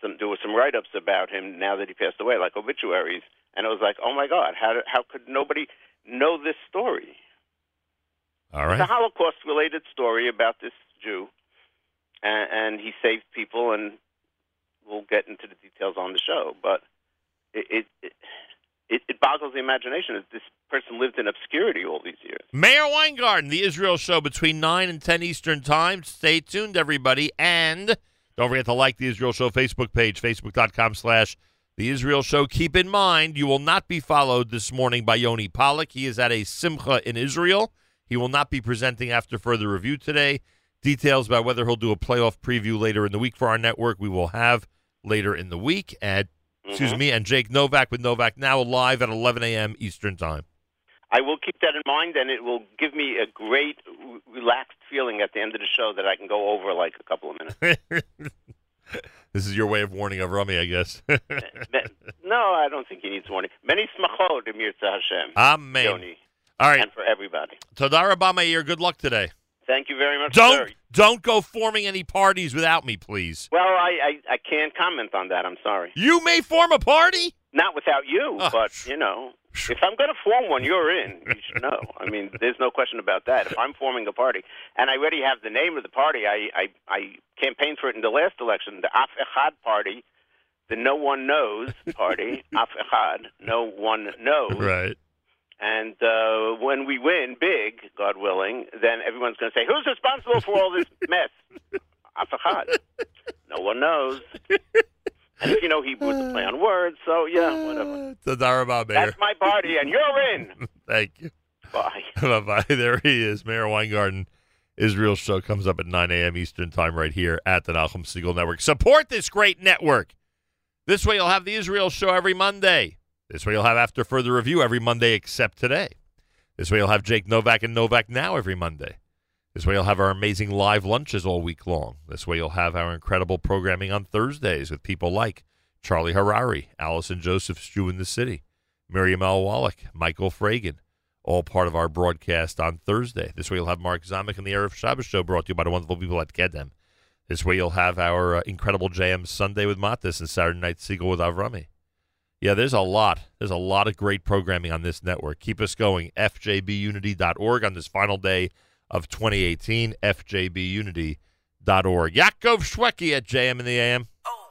some, there were some write-ups about him now that he passed away, like obituaries, and I was like, oh my God, how how could nobody know this story? All right. It's a. Holocaust-related story about this Jew, and, and he saved people, and we'll get into the details on the show. But it it, it it it boggles the imagination that this person lived in obscurity all these years. Meir Weingarten, the Israel show between 9 and 10 Eastern Time. Stay tuned, everybody. And don't forget to like the Israel Show Facebook page, facebook.com slash the Israel Show. Keep in mind, you will not be followed this morning by Yoni Pollock. He is at a simcha in Israel. He will not be presenting after further review today. Details about whether he'll do a playoff preview later in the week for our network, we will have later in the week. And, excuse Mhm. me, and Jake Novak with Novak now live at 11 a.m. Eastern Time. I will keep that in mind, and it will give me a great, relaxed feeling at the end of the show that I can go over like a couple of minutes. This is your way of warning over me, I guess. no, I don't think he needs warning. Many smachot, Emir Hashem. Amen. Yoni, All right. and for everybody. Tadar Meir, good luck today. Thank you very much, Don't sir. don't go forming any parties without me, please. Well, I, I, I can't comment on that. I'm sorry. You may form a party? Not without you, ah. but, you know, if I'm going to form one, you're in. You should know. I mean, there's no question about that. If I'm forming a party, and I already have the name of the party, I, I, I campaigned for it in the last election, the Af Echad Party, the No One Knows Party, Af Echad, No One Knows. Right. And uh, when we win big, God willing, then everyone's going to say, "Who's responsible for all this mess?" Echad. No one knows. And if you know Hebrew, it's a play on words. So yeah, whatever. Meir. That's my party, and you're in. Thank you. Bye. Bye bye. There he is, Meir Weingarten. Israel show comes up at 9 a.m. Eastern Time right here at the Nahum Segal Network. Support this great network. This way you'll have the Israel show every Monday. This way you'll have After Further Review every Monday except today. This way you'll have Jake Novak and Novak Now every Monday. This way you'll have our amazing live lunches all week long. This way you'll have our incredible programming on Thursdays with people like Charlie Harary, Allison Joseph, Stew in the City, Miriam Al Wallach, Michael Fragan, all part of our broadcast on Thursday. This way you'll have Mark Zamek and the Erev Shabbos show brought to you by the wonderful people at Kedem. This way you'll have our uh, incredible JM Sunday with Matis and Saturday Night Segal with Avrami. Yeah, there's a lot. There's a lot of great programming on this network. Keep us going. FJBUnity.org on this final day of 2018. FJBUnity.org. Yakov Shweki at JM in the AM. Oh,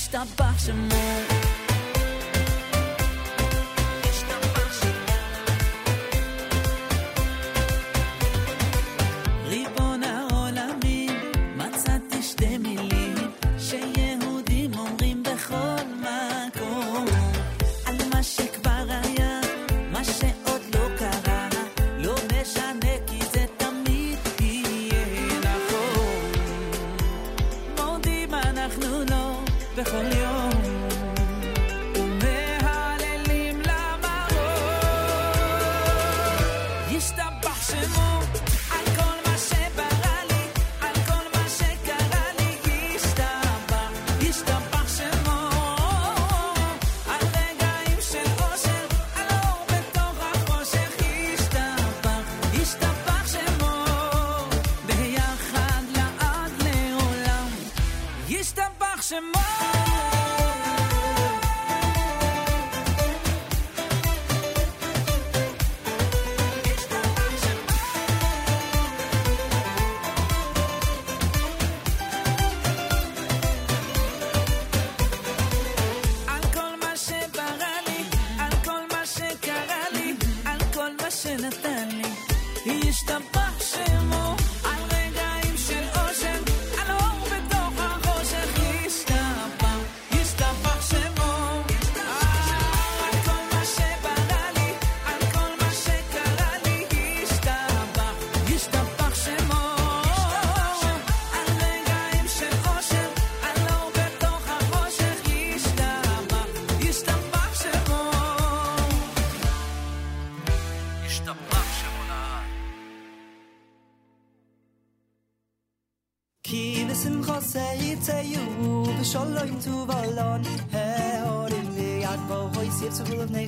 stop boxing more.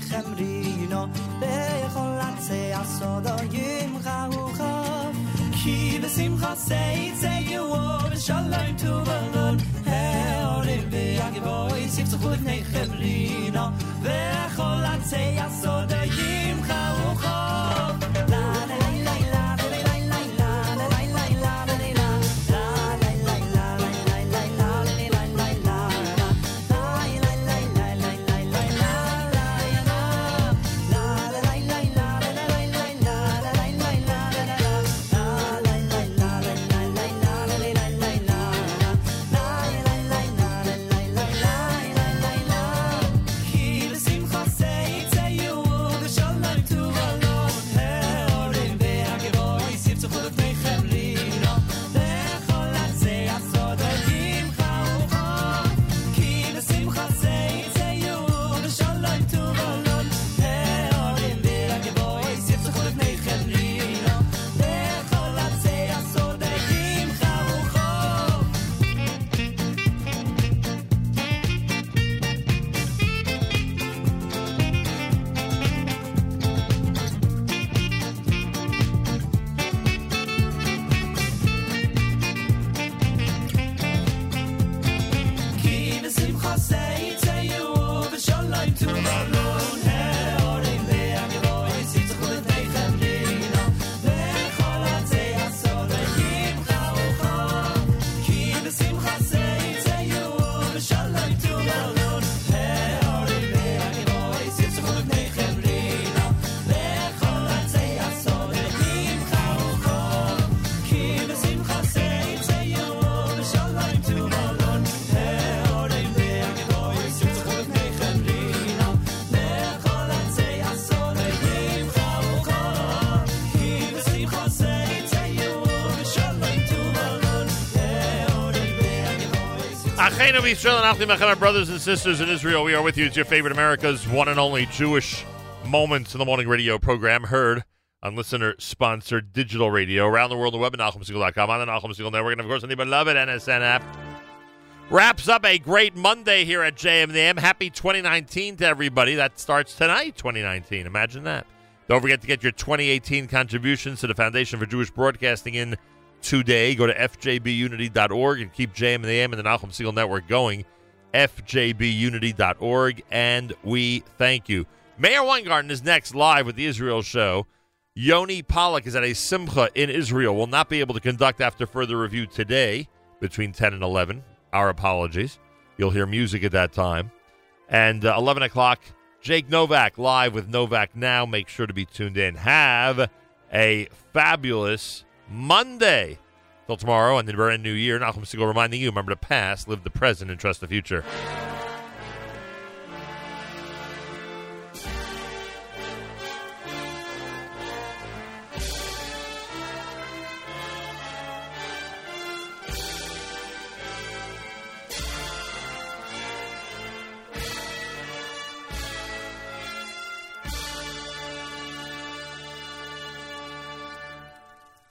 חמרי Achenu Yisrael and Achim our brothers and sisters in Israel. We are with you. It's your favorite America's one and only Jewish Moments in the Morning radio program, heard on listener-sponsored digital radio around the world the web at NachumSegal.com, on the Nachum Segal Network, and of course on the beloved NSN app. Wraps up a great Monday here at JMM. Happy 2019 to everybody. That starts tonight, 2019. Imagine that. Don't forget to get your 2018 contributions to the Foundation for Jewish Broadcasting in today. Go to fjbunity.org and keep JM and the AM and the Nahum Segal Network going. fjbunity.org, and we thank you. Meir Weingarten is next live with the Israel show. Yoni Pollock is at a simcha in Israel. Will not be able to conduct after further review today between 10 and 11. Our apologies. You'll hear music at that time. And uh, 11 o'clock, Jake Novak live with Novak Now. Make sure to be tuned in. Have a fabulous Monday. Till tomorrow and the brand new year, Nachum Segal reminding you, remember the past, live the present, and trust the future.